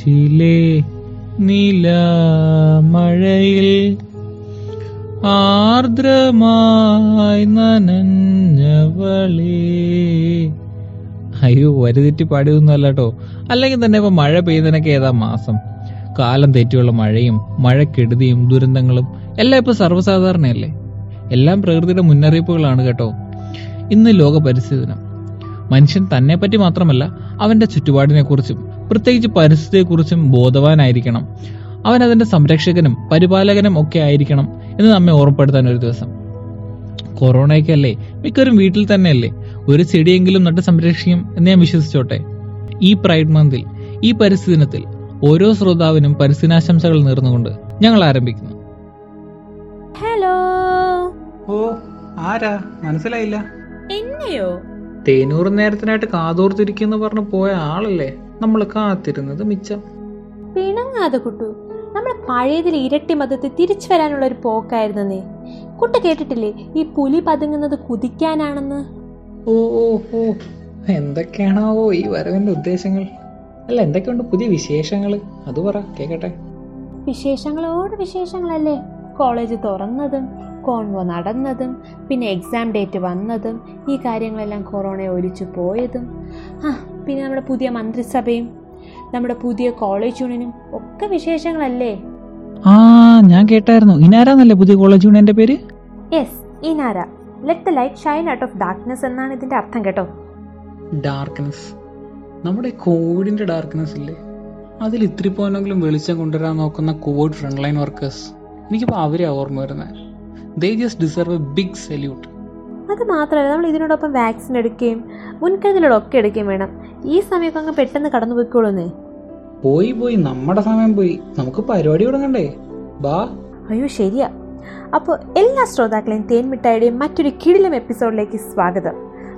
കൊച്ചിയിലെ നില മഴയിൽ ആർദ്രമായി നനഞ്ഞവളേ. അയ്യോ വരിതെറ്റി പാടിയൊന്നും അല്ല കേട്ടോ അല്ലെങ്കിൽ തന്നെ ഇപ്പൊ മഴ പെയ്തനൊക്കെ ഏതാ മാസം. കാലം തെറ്റിയുള്ള മഴയും മഴക്കെടുതിയും ദുരന്തങ്ങളും എല്ലാം ഇപ്പൊ സർവസാധാരണയല്ലേ? എല്ലാം പ്രകൃതിയുടെ മുന്നറിയിപ്പുകളാണ് കേട്ടോ. ഇന്ന് ലോക പരിസ്ഥിതി ദിനം. മനുഷ്യൻ തന്നെ പറ്റി മാത്രമല്ല അവന്റെ ചുറ്റുപാടിനെ കുറിച്ചും പ്രത്യേകിച്ച് പരിസ്ഥിതിയെക്കുറിച്ചും ബോധവാനായിരിക്കണം. അവൻ അതിന്റെ സംരക്ഷകനും പരിപാലകനും ഒക്കെ ആയിരിക്കണം എന്ന് നമ്മെ ഓർമ്മപ്പെടുത്താൻ ഒരു ദിവസം. കൊറോണയൊക്കെയല്ലേ മിക്കവരും വീട്ടിൽ തന്നെയല്ലേ? ഒരു ചെടിയെങ്കിലും നട്ട് സംരക്ഷിക്കും എന്ന് ഞാൻ വിശ്വസിച്ചോട്ടെ? ഈ പ്രൈഡ് മന്തിൽ ഈ പരിസ്ഥിതി ദിനത്തിൽ ഓരോ ശ്രോതാവിനും പരിസ്ഥിതിനാശംസകൾ നേർന്നുകൊണ്ട് ഞങ്ങൾ ആരംഭിക്കുന്നു. ഹലോ. ഓ ആരാ? മനസ്സിലായില്ല. എന്നെയോ? തേനൂർ നേരത്തിനായിട്ട് കാതോർത്തിരിക്കുന്നു പറഞ്ഞു പോയ ആളല്ലേ? നമ്മൾ കാത്തിരുന്നത് മിച്ചം. പിണങ്ങാതെ കുട്ടു. നമ്മൾ പഴയതിൽ ഇരട്ടി മതത്തിൽ തിരിച്ചു വരാനുള്ള ഒരു പോക്കായിരുന്നു നീ കുട്ട കേട്ടിട്ടില്ലേ ഈ പുലി പതുങ്ങുന്നത് കുതിക്കാനാണെന്ന്? ഓ ഓ ഓ എന്തൊക്കെയാണാവോ ഈ വരവിന്റെ ഉദ്ദേശങ്ങൾ? അല്ല എന്തൊക്കെയുണ്ട് പുതിയ വിശേഷങ്ങൾ അത് പറ കേക്കട്ടെ. വിശേഷങ്ങളോട് വിശേഷങ്ങളല്ലേ. കോളേജ് തുറന്നതും കോൺവോ നടന്നതും പിന്നെ എക്സാം ഡേറ്റ് വന്നതും ഈ കാര്യങ്ങളെല്ലാം കൊറോണ ഒലിച്ചു പോയതും. ആ പിന്നെ നമ്മുടെ പുതിയ മന്ത്രിസഭയും നമ്മുടെ പുതിയ കോളേജ് യൂണിയനും ഒക്കെ വിശേഷങ്ങളല്ലേ? ആ ഞാൻ കേട്ടായിരുന്നു. ഇനാരാന്നല്ലേ പുതിയ കോളേജ് യൂണിയന്റെ പേര്? Yes Inara. Let the light shine out of darkness എന്നാണ് ഇതിന്റെ അർത്ഥം കേട്ടോ. ഡാർക്ക്നെസ് നമ്മുടെ കോവിഡിന്റെ ഡാർക്ക്നെസ് ഇല്ലേ? അതിൽ ഇത്തിരി പോലെങ്കിലും വെളിച്ചം കൊണ്ടുവരാൻ നോക്കുന്ന കോവിഡ് ഫ്രണ്ട് ലൈൻ വർക്കേഴ്സ് എനിക്കിപ്പോൾ അവരെ ഓർമ്മ വരുന്നത്. They just deserve a big salute അത് മാത്രമല്ല നമ്മൾ ഇതിനോടൊപ്പം വാക്സിൻ എടുക്കുകയും മുൻകരുതലുകളൊക്കെ എടുക്കുകയും വേണം. ഈ സമയമൊക്കെ അങ്ങ് പെട്ടെന്ന് കടന്നു പോയിക്കോളൂന്നേ. പോയി പോയി. നമ്മുടെ സമയം പോയി. നമുക്ക് പരിപാടി തുടങ്ങണ്ടേ? ബാ. അയ്യോ ശരിയാ. അപ്പോൾ എല്ലാ ശ്രോതാക്കളെയും തേൻ മിഠായിയുടെയും മറ്റൊരു കിടിലം എപ്പിസോഡിലേക്ക് സ്വാഗതം.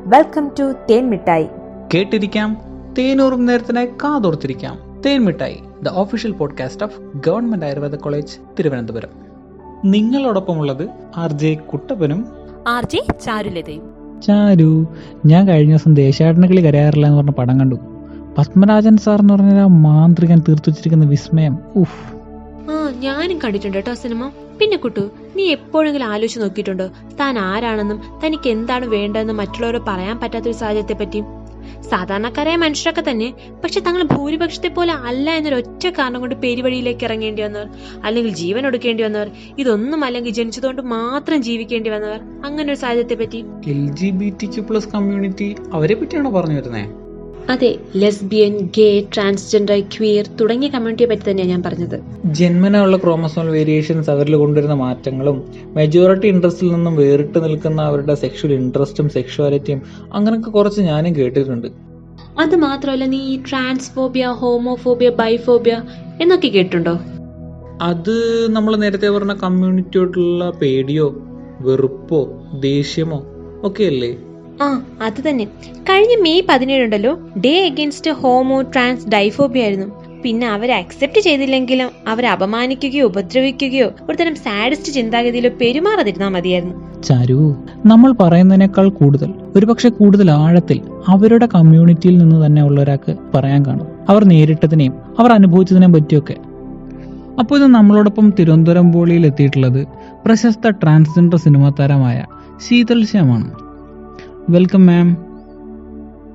വെൽക്കം ടു തേൻ മിഠായി. കേട്ടിരിക്കാം. തേനൂറും നേരത്തിനായി കാതോർത്തിരിക്കാം. Then Mittayi the official podcast of government Ayurveda college Thiruvananthapuram. നിങ്ങളോടൊപ്പമുള്ളത് R J കുട്ടപ്പനും ആർ ജെ ചാരുലതയും. ചാരു ഞാൻ കഴിഞ്ഞ ദിവസം ദേശാടനകളി കരയാറില്ല എന്ന് പറഞ്ഞ പടം കണ്ടു. പത്മരാജൻ സാർ എന്ന് പറഞ്ഞ മാന്ത്രികൻ തീർത്തു വെച്ചിരിക്കുന്ന വിസ്മയം ഉഫ്. ആ ഞാനും കണ്ടിട്ടുണ്ട് കേട്ടോ സിനിമ. പിന്നെ കുട്ടു നീ എപ്പോഴെങ്കിലും ആലോചിച്ച് നോക്കിയിട്ടുണ്ടോ? താൻ ആരാണെന്നും തനിക്ക് എന്താണ് വേണ്ടതെന്നും മറ്റുള്ളവരോട് പറയാൻ പറ്റാത്തൊരു സാഹചര്യത്തെ പറ്റി സാധാരണക്കാരായ മനുഷ്യരൊക്കെ തന്നെ പക്ഷെ തങ്ങൾ ഭൂരിപക്ഷത്തെ പോലെ അല്ല എന്നൊരു ഒറ്റ കാരണം കൊണ്ട് പെരുവഴിയിലേക്ക് ഇറങ്ങേണ്ടി വന്നവർ അല്ലെങ്കിൽ ജീവൻ ഒടുക്കേണ്ടി വന്നവർ ഇതൊന്നും അല്ലെങ്കിൽ ജനിച്ചതുകൊണ്ട് മാത്രം ജീവിക്കേണ്ടി വന്നവർ അങ്ങനെ ഒരു സാഹചര്യത്തെ പറ്റി L G B T Q plus community അവരെ പറ്റിയാണോ പറഞ്ഞു വരുന്നത് അതെ ലെസ്ബിയൻ ഗേ ട്രാൻസ്ജെൻഡർ ക്വിയർ തുടങ്ങിയ കമ്മ്യൂണിറ്റിയെ പറ്റി തന്നെയാണ് ഞാൻ പറഞ്ഞത്. ജന്മനുള്ള ക്രോമസോൾ വേരിയേഷൻസ് അവരിൽ കൊണ്ടുവരുന്ന മാറ്റങ്ങളും മെജോറിറ്റി ഇൻട്രസ്റ്റിൽ നിന്നും വേറിട്ട് നിൽക്കുന്ന അവരുടെ സെക്ഷൽ ഇൻട്രസ്റ്റും സെക്ഷുവാലിറ്റിയും അങ്ങനെയൊക്കെ കുറച്ച് ഞാനും കേട്ടിട്ടുണ്ട്. അത് മാത്രമല്ല നീ ഈ ട്രാൻസ്ഫോബിയ ഹോമോഫോബിയ ബൈഫോബിയ എന്നൊക്കെ കേട്ടിട്ടുണ്ടോ? അത് നമ്മൾ നേരത്തെ പറഞ്ഞ കമ്മ്യൂണിറ്റിയോടുള്ള പേടിയോ വെറുപ്പോ ദേഷ്യമോ ഒക്കെ അല്ലേ ആ അത് തന്നെ. കഴിഞ്ഞ മെയ് പതിനേഴ് ഉണ്ടല്ലോ day against homo trans biphobia ആയിരുന്നു പിന്നെ അവർ അക്സെപ്റ്റ് ചെയ്തില്ലെങ്കിലും അവരെ അപമാനിക്കുകയോ ഉപദ്രവിക്കുകയോ ഒരുതരം സാഡിസ്റ്റ് ചിന്താഗതിയിലോ പെരുമാറാതിരുന്നാൽ മതിയായിരുന്നു. ചാരു നമ്മൾ പറയുന്നതിനേക്കാൾ കൂടുതൽ ഒരുപക്ഷെ കൂടുതൽ ആഴത്തിൽ അവരുടെ കമ്മ്യൂണിറ്റിയിൽ നിന്ന് തന്നെ ഉള്ള ഒരാൾക്ക് പറയാൻ കാണും. അവർ നേരിട്ടതിനെയും അവർ അനുഭവിച്ചതിനെയും പറ്റിയൊക്കെ. അപ്പോൾ ഇത് നമ്മളോടൊപ്പം തിരുവനന്തപുരം പോളിയിൽ എത്തിയിട്ടുള്ളത് പ്രശസ്ത ട്രാൻസ്ജെൻഡർ സിനിമാ താരമായ Sheethal ശ്യാമാണ്. Welcome ma'am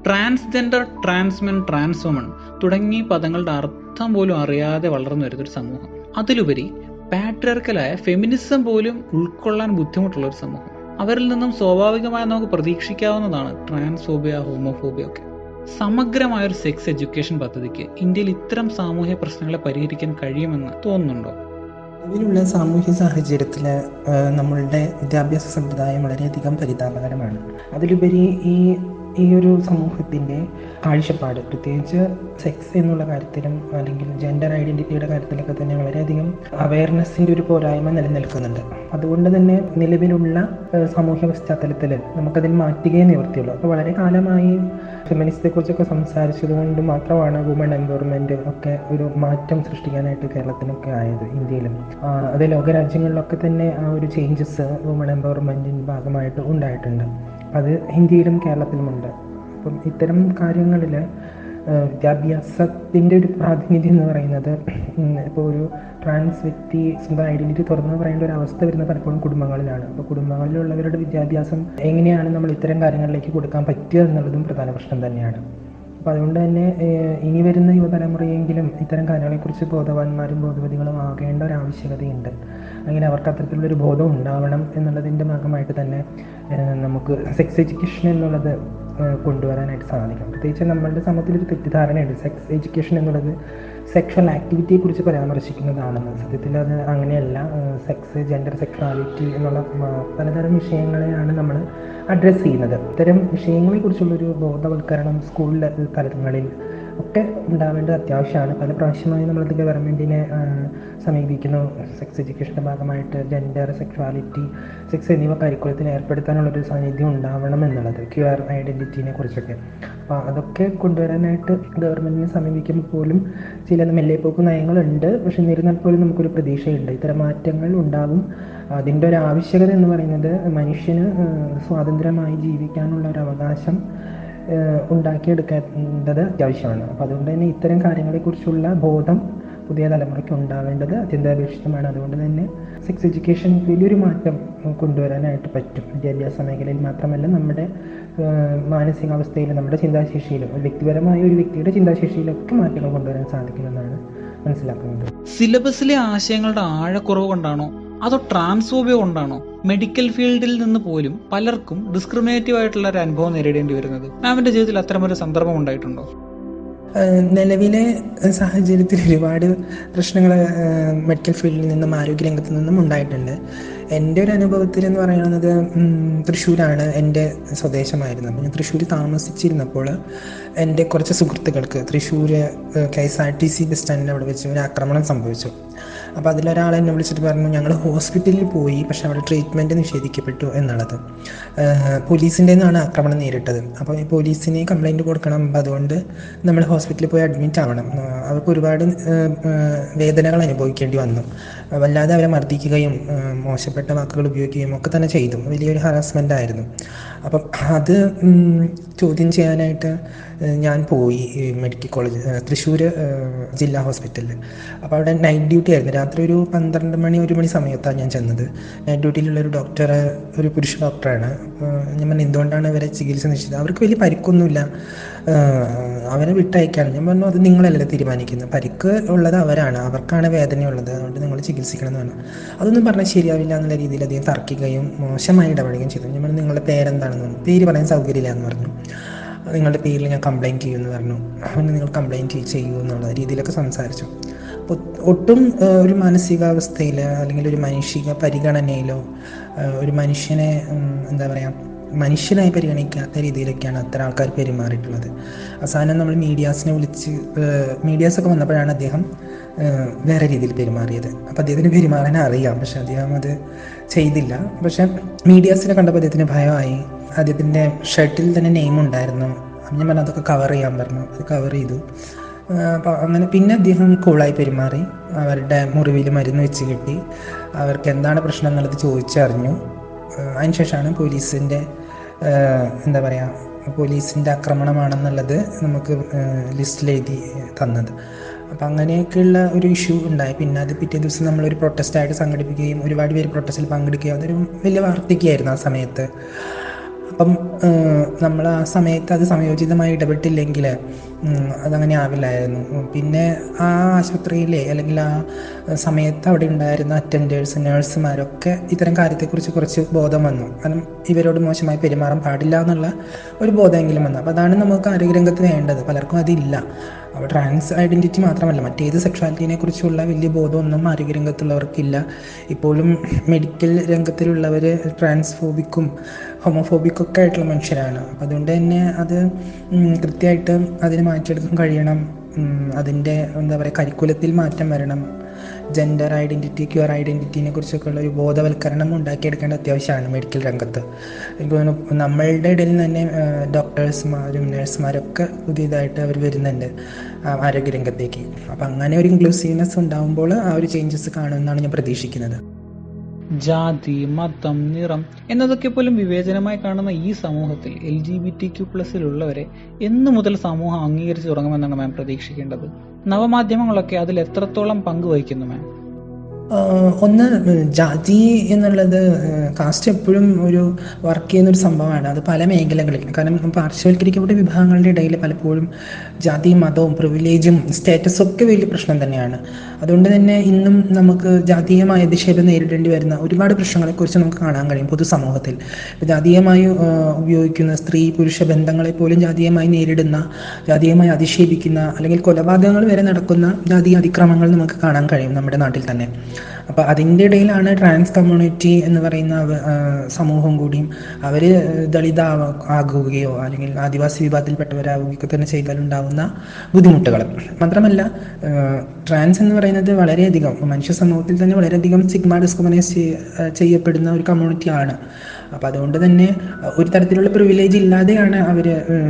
transgender trans men trans woman തുടങ്ങി പദങ്ങളുടെ അർത്ഥം പോലും അറിയാതെ വളർന്നു വരുന്നൊരു സമൂഹം. അതിലുപരി പാട്രിയർക്കലായ ഫെമിനിസം പോലും ഉൾക്കൊള്ളാൻ ബുദ്ധിമുട്ടുള്ള ഒരു സമൂഹം. അവരിൽ നിന്നും സ്വാഭാവികമായി നമുക്ക് പ്രതീക്ഷിക്കാവുന്നതാണ് ട്രാൻസ്ഫോബിയ ഹോമോഫോബിയ ഒക്കെ. സമഗ്രമായ ഒരു സെക്സ് എഡ്യൂക്കേഷൻ പദ്ധതിക്ക് ഇന്ത്യയിൽ ഇത്തരം സാമൂഹ്യ പ്രശ്നങ്ങളെ പരിഹരിക്കാൻ കഴിയുമെന്ന് തോന്നുന്നുണ്ടോ? നിലവിലുള്ള സാമൂഹ്യ സാഹചര്യത്തിൽ നമ്മളുടെ വിദ്യാഭ്യാസ സമ്പ്രദായം വളരെയധികം പരിതാപകരമാണ്. അതിലുപരി ഈ ഈ ഒരു സമൂഹത്തിന്റെ കാഴ്ചപ്പാട് പ്രത്യേകിച്ച് സെക്സ് എന്നുള്ള കാര്യത്തിലും അല്ലെങ്കിൽ ജെൻഡർ ഐഡന്റിറ്റിയുടെ കാര്യത്തിലൊക്കെ തന്നെ വളരെയധികം അവയർനെസ്സിന്റെ ഒരു പോരായ്മ നിലനിൽക്കുന്നുണ്ട്. അതുകൊണ്ട് തന്നെ നിലവിലുള്ള സാമൂഹ്യ പശ്ചാത്തലത്തിൽ നമുക്കതിന് മാറ്റുകയേ നിവൃത്തിയുള്ളൂ. അപ്പോൾ വളരെ കാലമായി ഫെമിനിസ്റ്റിനെ കുറിച്ചൊക്കെ സംസാരിച്ചത് കൊണ്ട് മാത്രമാണ് വുമൺ എംപവർമെന്റ് ഒക്കെ ഒരു മാറ്റം സൃഷ്ടിക്കാനായിട്ട് കേരളത്തിനൊക്കെ ആയത് ഇന്ത്യയിലും. അത് ലോകരാജ്യങ്ങളിലൊക്കെ തന്നെ ആ ഒരു ചേഞ്ചസ് വുമൺ എംപവർമെന്റിന്റെ ഭാഗമായിട്ട് ഉണ്ടായിട്ടുണ്ട്. അത് ഇന്ത്യയിലും കേരളത്തിലുമുണ്ട്. അപ്പം ഇത്തരം കാര്യങ്ങളിൽ വിദ്യാഭ്യാസത്തിന്റെ ഒരു പ്രാതിനിധ്യം എന്ന് പറയുന്നത് ഇപ്പോൾ ഒരു ട്രാൻസ് വ്യക്തി സ്വന്തം ഐഡന്റിറ്റി തുറന്നു പറയേണ്ട ഒരു അവസ്ഥ വരുന്ന പലപ്പോഴും കുടുംബങ്ങളിലാണ്. അപ്പോൾ കുടുംബങ്ങളിലുള്ളവരുടെ വിദ്യാഭ്യാസം എങ്ങനെയാണ് നമ്മൾ ഇത്തരം കാര്യങ്ങളിലേക്ക് കൊടുക്കാൻ പറ്റുക എന്നുള്ളതും പ്രധാന പ്രശ്നം തന്നെയാണ്. അപ്പോൾ അതുകൊണ്ട് തന്നെ ഇനി വരുന്ന യുവതലമുറയെങ്കിലും ഇത്തരം കാര്യങ്ങളെക്കുറിച്ച് ബോധവാന്മാരും ബോധവതികളും ആകേണ്ട ഒരു ആവശ്യകതയുണ്ട്. അങ്ങനെ അവർക്ക് അത്തരത്തിലുള്ളൊരു ബോധം ഉണ്ടാവണം എന്നുള്ളതിന്റെ ഭാഗമായിട്ട് തന്നെ നമുക്ക് സെക്സ് എഡ്യൂക്കേഷൻ എന്നുള്ളത് കൊണ്ടുവരാനായിട്ട് സാധിക്കും പ്രത്യേകിച്ച് നമ്മളുടെ സമൂഹത്തിലൊരു തെറ്റിദ്ധാരണയുണ്ട്. സെക്സ് എഡ്യൂക്കേഷൻ എന്നുള്ളത് സെക്ഷൽ ആക്ടിവിറ്റിയെക്കുറിച്ച് പരാമർശിക്കുന്നതാണെന്ന്. സത്യത്തിൽ അത് അങ്ങനെയല്ല. സെക്സ് ജെൻഡർ സെക്ഷാലിറ്റി എന്നുള്ള പലതരം വിഷയങ്ങളെയാണ് നമ്മൾ അഡ്രസ്സ് ചെയ്യുന്നത്. ഇത്തരം വിഷയങ്ങളെക്കുറിച്ചുള്ളൊരു ബോധവൽക്കരണം സ്കൂൾ തലങ്ങളിൽ ഒക്കെ ഉണ്ടാവേണ്ടത് അത്യാവശ്യമാണ്. പല പ്രാവശ്യമായി നമ്മളത് ഗവൺമെന്റിനെ സമീപിക്കുന്നു. സെക്സ് എഡ്യൂക്കേഷന്റെ ഭാഗമായിട്ട് ജെൻഡർ സെക്ഷുവാലിറ്റി സെക്സ് എന്നിവ കരിക്കുലത്തിൽ ഏർപ്പെടുത്താനുള്ളൊരു സാന്നിധ്യം ഉണ്ടാവണം എന്നുള്ളത് ക്യു ആർ ഐഡന്റിറ്റിനെ കുറിച്ചൊക്കെ. അപ്പോൾ അതൊക്കെ കൊണ്ടുവരാനായിട്ട് ഗവൺമെന്റിനെ സമീപിക്കുമ്പോൾ പോലും ചില മെല്ലേപ്പോക്ക് നയങ്ങളുണ്ട്. പക്ഷെ എന്നിരുന്നാൽ പോലും നമുക്കൊരു പ്രതീക്ഷയുണ്ട്. ഇത്തരം മാറ്റങ്ങൾ ഉണ്ടാകും അതിന്റെ ഒരു ആവശ്യകത എന്ന് പറയുന്നത് മനുഷ്യന് സ്വാതന്ത്ര്യമായി ജീവിക്കാനുള്ള ഒരു അവകാശം ഉണ്ടാക്കിയെടുക്കേണ്ടത് അത്യാവശ്യമാണ്. അപ്പോൾ അതുകൊണ്ട് തന്നെ ഇത്തരം കാര്യങ്ങളെക്കുറിച്ചുള്ള ബോധം പുതിയ തലമുറയ്ക്ക് ഉണ്ടാവേണ്ടത് അത്യന്താപേക്ഷിതമാണ്. അതുകൊണ്ട് തന്നെ സെക്സ് എഡ്യൂക്കേഷൻ വലിയൊരു മാറ്റം കൊണ്ടുവരാനായിട്ട് പറ്റും. വിദ്യാഭ്യാസ മേഖലയിൽ മാത്രമല്ല നമ്മുടെ മാനസികാവസ്ഥയിലും നമ്മുടെ ചിന്താശേഷിയിലും വ്യക്തിപരമായ ഒരു വ്യക്തിയുടെ ചിന്താശേഷിയിലൊക്കെ മാറ്റങ്ങൾ കൊണ്ടുവരാൻ സാധിക്കുമെന്നാണ് മനസ്സിലാക്കുന്നത്. സിലബസിലെ ആശയങ്ങളുടെ ആഴക്കുറവ് കൊണ്ടാണോ? അതോ ട്രാൻസ്ഫോബിയ കൊണ്ടാണോ? മെഡിക്കൽ ഫീൽഡിൽ നിന്ന് പോലും പലർക്കും ഡിസ്ക്രിമിനേറ്റീവ് ആയിട്ടുള്ള ഒരു അനുഭവം നേരിടേണ്ടി വരുന്നത്. മാമിന്റെ ജീവിതത്തിൽ അത്തരമൊരു സന്ദർഭം ഉണ്ടായിട്ടുണ്ടോ? നിലവിലെ സാഹചര്യത്തിൽ ഒരുപാട് പ്രശ്നങ്ങൾ മെഡിക്കൽ ഫീൽഡിൽ നിന്നും ആരോഗ്യ രംഗത്ത് നിന്നും ഉണ്ടായിട്ടുണ്ട്. എന്റെ ഒരു അനുഭവത്തിൽ എന്ന് പറയുന്നത് തൃശ്ശൂരാണ് എന്റെ സ്വദേശമായിരുന്നത്. അപ്പം ഞാൻ തൃശ്ശൂർ താമസിച്ചിരുന്നപ്പോൾ എന്റെ കുറച്ച് സുഹൃത്തുക്കൾക്ക് Thrissur K S R T C bus സ്റ്റാൻഡിന്റെ അവിടെ വെച്ച് ഒരു ആക്രമണം സംഭവിച്ചു. അപ്പോൾ അതിലൊരാൾ എന്നെ വിളിച്ചിട്ട് പറഞ്ഞു ഞങ്ങൾ ഹോസ്പിറ്റലിൽ പോയി പക്ഷെ അവിടെ ട്രീറ്റ്മെന്റ് നിഷേധിക്കപ്പെട്ടു എന്നുള്ളത്. പോലീസിന്റെ നിന്നാണ് ആക്രമണം നേരിട്ടത്. അപ്പോൾ ഈ പോലീസിന് കംപ്ലൈന്റ് കൊടുക്കണം. അപ്പോൾ അതുകൊണ്ട് നമ്മൾ ഹോസ്പിറ്റലിൽ പോയി അഡ്മിറ്റ് ആവണം. അവർക്ക് ഒരുപാട് വേദനകൾ അനുഭവിക്കേണ്ടി വന്നു. വല്ലാതെ അവരെ മർദ്ദിക്കുകയും മോശപ്പെട്ട വാക്കുകൾ ഉപയോഗിക്കുകയും ഒക്കെ തന്നെ ചെയ്തു. വലിയൊരു ഹറാസ്മെന്റ് ആയിരുന്നു. അപ്പം അത് ചോദ്യം ചെയ്യാനായിട്ട് ഞാൻ പോയി മെഡിക്കൽ കോളേജ് തൃശ്ശൂർ ജില്ലാ ഹോസ്പിറ്റലിൽ അപ്പോൾ അവിടെ നൈറ്റ് ഡ്യൂട്ടി ആയിരുന്നു. രാത്രി ഒരു പന്ത്രണ്ട് മണി ഒരു മണി സമയത്താണ് ഞാൻ ചെന്നത്. നൈറ്റ് ഡ്യൂട്ടിയിലുള്ള ഒരു ഡോക്ടർ ഒരു പുരുഷ ഡോക്ടറാണ്. ഞാൻ എന്തുകൊണ്ടാണ് ഇവരെ ചികിത്സ നിശ്ചിതം അവർക്ക് വലിയ പരിക്കൊന്നുമില്ല. അവരെ വിട്ടയക്കാണ് ഞാൻ പറഞ്ഞു അത് നിങ്ങളല്ലേ തീരുമാനിക്കുന്നത് പരിക്ക് ഉള്ളത് അവരാണ്. അവർക്കാണ് വേദനയുള്ളത്. അതുകൊണ്ട് നിങ്ങൾ ചികിത്സിക്കണം എന്ന് പറഞ്ഞു. അതൊന്നും പറഞ്ഞാൽ ശരിയാവില്ല എന്നുള്ള രീതിയിൽ അദ്ദേഹം തർക്കിക്കുകയും മോശമായി ഇടപെടുകയും ചെയ്തു. ഞാൻ പറഞ്ഞു നിങ്ങളുടെ പേരെന്താണെന്ന് പറഞ്ഞു? പേര് പറയാൻ സൗകര്യമില്ല എന്ന് പറഞ്ഞു. നിങ്ങളുടെ പേരിൽ ഞാൻ കംപ്ലൈന്റ് ചെയ്യുമെന്ന് പറഞ്ഞു. അതുകൊണ്ട് നിങ്ങൾ കംപ്ലൈന്റ് ചെയ്യൂ എന്നുള്ള രീതിയിലൊക്കെ സംസാരിച്ചു. അപ്പോൾ ഒട്ടും ഒരു മാനസികാവസ്ഥയിൽ അല്ലെങ്കിൽ ഒരു മാനുഷിക പരിഗണനയിലോ ഒരു മനുഷ്യനെ എന്താ പറയുക മനുഷ്യനായി പരിഗണിക്കാത്ത രീതിയിലൊക്കെയാണ് അത്തരം ആൾക്കാർ പെരുമാറിയിട്ടുള്ളത്. അവസാനം നമ്മൾ മീഡിയാസിനെ വിളിച്ച് മീഡിയാസൊക്കെ വന്നപ്പോഴാണ് അദ്ദേഹം വേറെ രീതിയിൽ പെരുമാറിയത്. അപ്പോൾ അദ്ദേഹത്തിന് പെരുമാറാൻ അറിയാം പക്ഷെ അദ്ദേഹം അത് ചെയ്തില്ല. പക്ഷെ മീഡിയാസിനെ കണ്ടപ്പോൾ അദ്ദേഹത്തിന് ഭയമായി. അദ്ദേഹത്തിന്റെ ഷർട്ടിൽ തന്നെ നെയിം ഉണ്ടായിരുന്നു. അപ്പം ഞാൻ പറഞ്ഞു അതൊക്കെ കവർ ചെയ്യാൻ പറഞ്ഞു. അത് കവർ ചെയ്തു. അപ്പോൾ അങ്ങനെ പിന്നെ അദ്ദേഹം കൂളായി പെരുമാറി. അവരുടെ മുറിവിൽ മരുന്ന് വെച്ച് കിട്ടി. അവർക്ക് എന്താണ് പ്രശ്നം എന്നുള്ളത് ചോദിച്ചറിഞ്ഞു. അതിനുശേഷമാണ് പോലീസിന്റെ എന്താ പറയുക പോലീസിന്റെ ആക്രമണമാണെന്നുള്ളത് നമുക്ക് ലിസ്റ്റിൽ എഴുതി തന്നത്. അപ്പം അങ്ങനെയൊക്കെയുള്ള ഒരു ഇഷ്യൂ ഉണ്ടായി. പിന്നെ അത് പിറ്റേ ദിവസം നമ്മളൊരു പ്രൊട്ടസ്റ്റായിട്ട് സംഘടിപ്പിക്കുകയും ഒരുപാട് പേര് പ്രൊട്ടസ്റ്റിൽ പങ്കെടുക്കുകയും അതൊരു വലിയ വാർത്തയ്ക്കായിരുന്നു ആ സമയത്ത്. അപ്പം നമ്മൾ ആ സമയത്ത് അത് സമയോചിതമായി ഇടപെട്ടില്ലെങ്കിൽ അതങ്ങനെ ആവില്ലായിരുന്നു. പിന്നെ ആ ആശുപത്രിയിലെ അല്ലെങ്കിൽ ആ സമയത്ത് അവിടെ ഉണ്ടായിരുന്ന അറ്റൻഡേഴ്സ് നേഴ്സുമാരൊക്കെ ഇത്തരം കാര്യത്തെക്കുറിച്ച് കുറച്ച് ബോധം വന്നു. കാരണം ഇവരോട് മോശമായി പെരുമാറാൻ പാടില്ല എന്നുള്ള ഒരു ബോധമെങ്കിലും വന്നു. അപ്പോൾ അതാണ് നമുക്ക് ആരോഗ്യരംഗത്ത് വേണ്ടത്. പലർക്കും അതില്ല. അപ്പോൾ ട്രാൻസ് ഐഡന്റിറ്റി മാത്രമല്ല മറ്റേത് സെക്ഷുവാലിറ്റീനെ കുറിച്ചുള്ള വലിയ ബോധമൊന്നും ആരോഗ്യരംഗത്തുള്ളവർക്കില്ല. ഇപ്പോഴും മെഡിക്കൽ രംഗത്തിലുള്ളവർ ട്രാൻസ്ഫോബിക്കും ഹോമോഫോബിക്കും ഒക്കെ ആയിട്ടുള്ള മനുഷ്യരാണ്. അപ്പം അതുകൊണ്ട് തന്നെ അത് കൃത്യമായിട്ട് അതിനെ മാറ്റിയെടുക്കാൻ കഴിയണം. അതിന്റെ എന്താ പറയുക കരിക്കുലത്തിൽ മാറ്റം വരണം. ജെൻഡർ ഐഡന്റിറ്റി ക്യൂർ ഐഡന്റിറ്റിനെ കുറിച്ചൊക്കെ ഉള്ള ഒരു ബോധവൽക്കരണം ഉണ്ടാക്കിയെടുക്കേണ്ട അത്യാവശ്യമാണ് മെഡിക്കൽ രംഗത്ത്. തോന്നുന്നു നമ്മളുടെ ഇടയിൽ തന്നെ ഡോക്ടേഴ്സ്മാരും നേഴ്സുമാരൊക്കെ പുതിയതായിട്ട് അവർ വരുന്നുണ്ട് ആരോഗ്യരംഗത്തേക്ക്. അപ്പം അങ്ങനെ ഒരു ഇൻക്ലൂസീവ്നെസ് ഉണ്ടാകുമ്പോൾ ആ ഒരു ചേഞ്ചസ് കാണുമെന്നാണ് ഞാൻ പ്രതീക്ഷിക്കുന്നത്. ജാതി മതം നിറം എന്നതൊക്കെ പോലും വിവേചനമായി കാണുന്ന ഈ സമൂഹത്തിൽ L G B T Q പ്ലസിലുള്ളവരെ എന്നു മുതൽ സമൂഹം അംഗീകരിച്ചു തുടങ്ങുമെന്നാണ് മാം പ്രതീക്ഷിക്കേണ്ടത്. നവമാധ്യമങ്ങളൊക്കെ അതിൽ എത്രത്തോളം പങ്കുവഹിക്കുന്നു മാം? ഒന്ന് ജാതി എന്നുള്ളത് കാസ്റ്റ് എപ്പോഴും ഒരു വർക്ക് ചെയ്യുന്ന ഒരു സംഭവമാണ്. അത് പല മേഖലകളിൽ കാരണം പാർശ്വവൽക്കരിക്കപ്പെട്ട വിഭാഗങ്ങളുടെ ഇടയിൽ പലപ്പോഴും ജാതി മതവും പ്രിവിലേജും സ്റ്റാറ്റസും ഒക്കെ വലിയ പ്രശ്നം തന്നെയാണ്. അതുകൊണ്ട് തന്നെ ഇന്നും നമുക്ക് ജാതീയമായ അധിക്ഷേപം നേരിടേണ്ടി വരുന്ന ഒരുപാട് പ്രശ്നങ്ങളെക്കുറിച്ച് നമുക്ക് കാണാൻ കഴിയും പൊതുസമൂഹത്തിൽ. ഇപ്പോൾ ജാതീയമായി ഉപയോഗിക്കുന്ന സ്ത്രീ പുരുഷ ബന്ധങ്ങളെ പോലും ജാതീയമായി നേരിടുന്ന ജാതീയമായി അധിക്ഷേപിക്കുന്ന അല്ലെങ്കിൽ കൊലപാതകങ്ങൾ വരെ നടക്കുന്ന ജാതീയ അതിക്രമങ്ങൾ നമുക്ക് കാണാൻ കഴിയും നമ്മുടെ നാട്ടിൽ തന്നെ. അപ്പോൾ അതിന്റെ ഇടയിലാണ് ട്രാൻസ് കമ്മ്യൂണിറ്റി എന്ന് പറയുന്ന സമൂഹം കൂടിയും അവർ ദളിത ആകുകയോ അല്ലെങ്കിൽ ആദിവാസി വിഭാഗത്തിൽപ്പെട്ടവരാകുകയോ തന്നെ ചെയ്താലുണ്ടാവുന്ന ബുദ്ധിമുട്ടുകൾ. മാത്രമല്ല ട്രാൻസ് എന്ന് പറയുന്നത് വളരെയധികം മനുഷ്യ സമൂഹത്തിൽ തന്നെ വളരെയധികം സിഗ്മ ഡിസ്ക്രിമിനേറ്റ് ചെയ്യപ്പെടുന്ന ഒരു കമ്മ്യൂണിറ്റി ആണ് അപ്പോൾ അതുകൊണ്ട് തന്നെ ഒരു തരത്തിലുള്ള പ്രിവിലേജ് ഇല്ലാതെയാണ് അവർ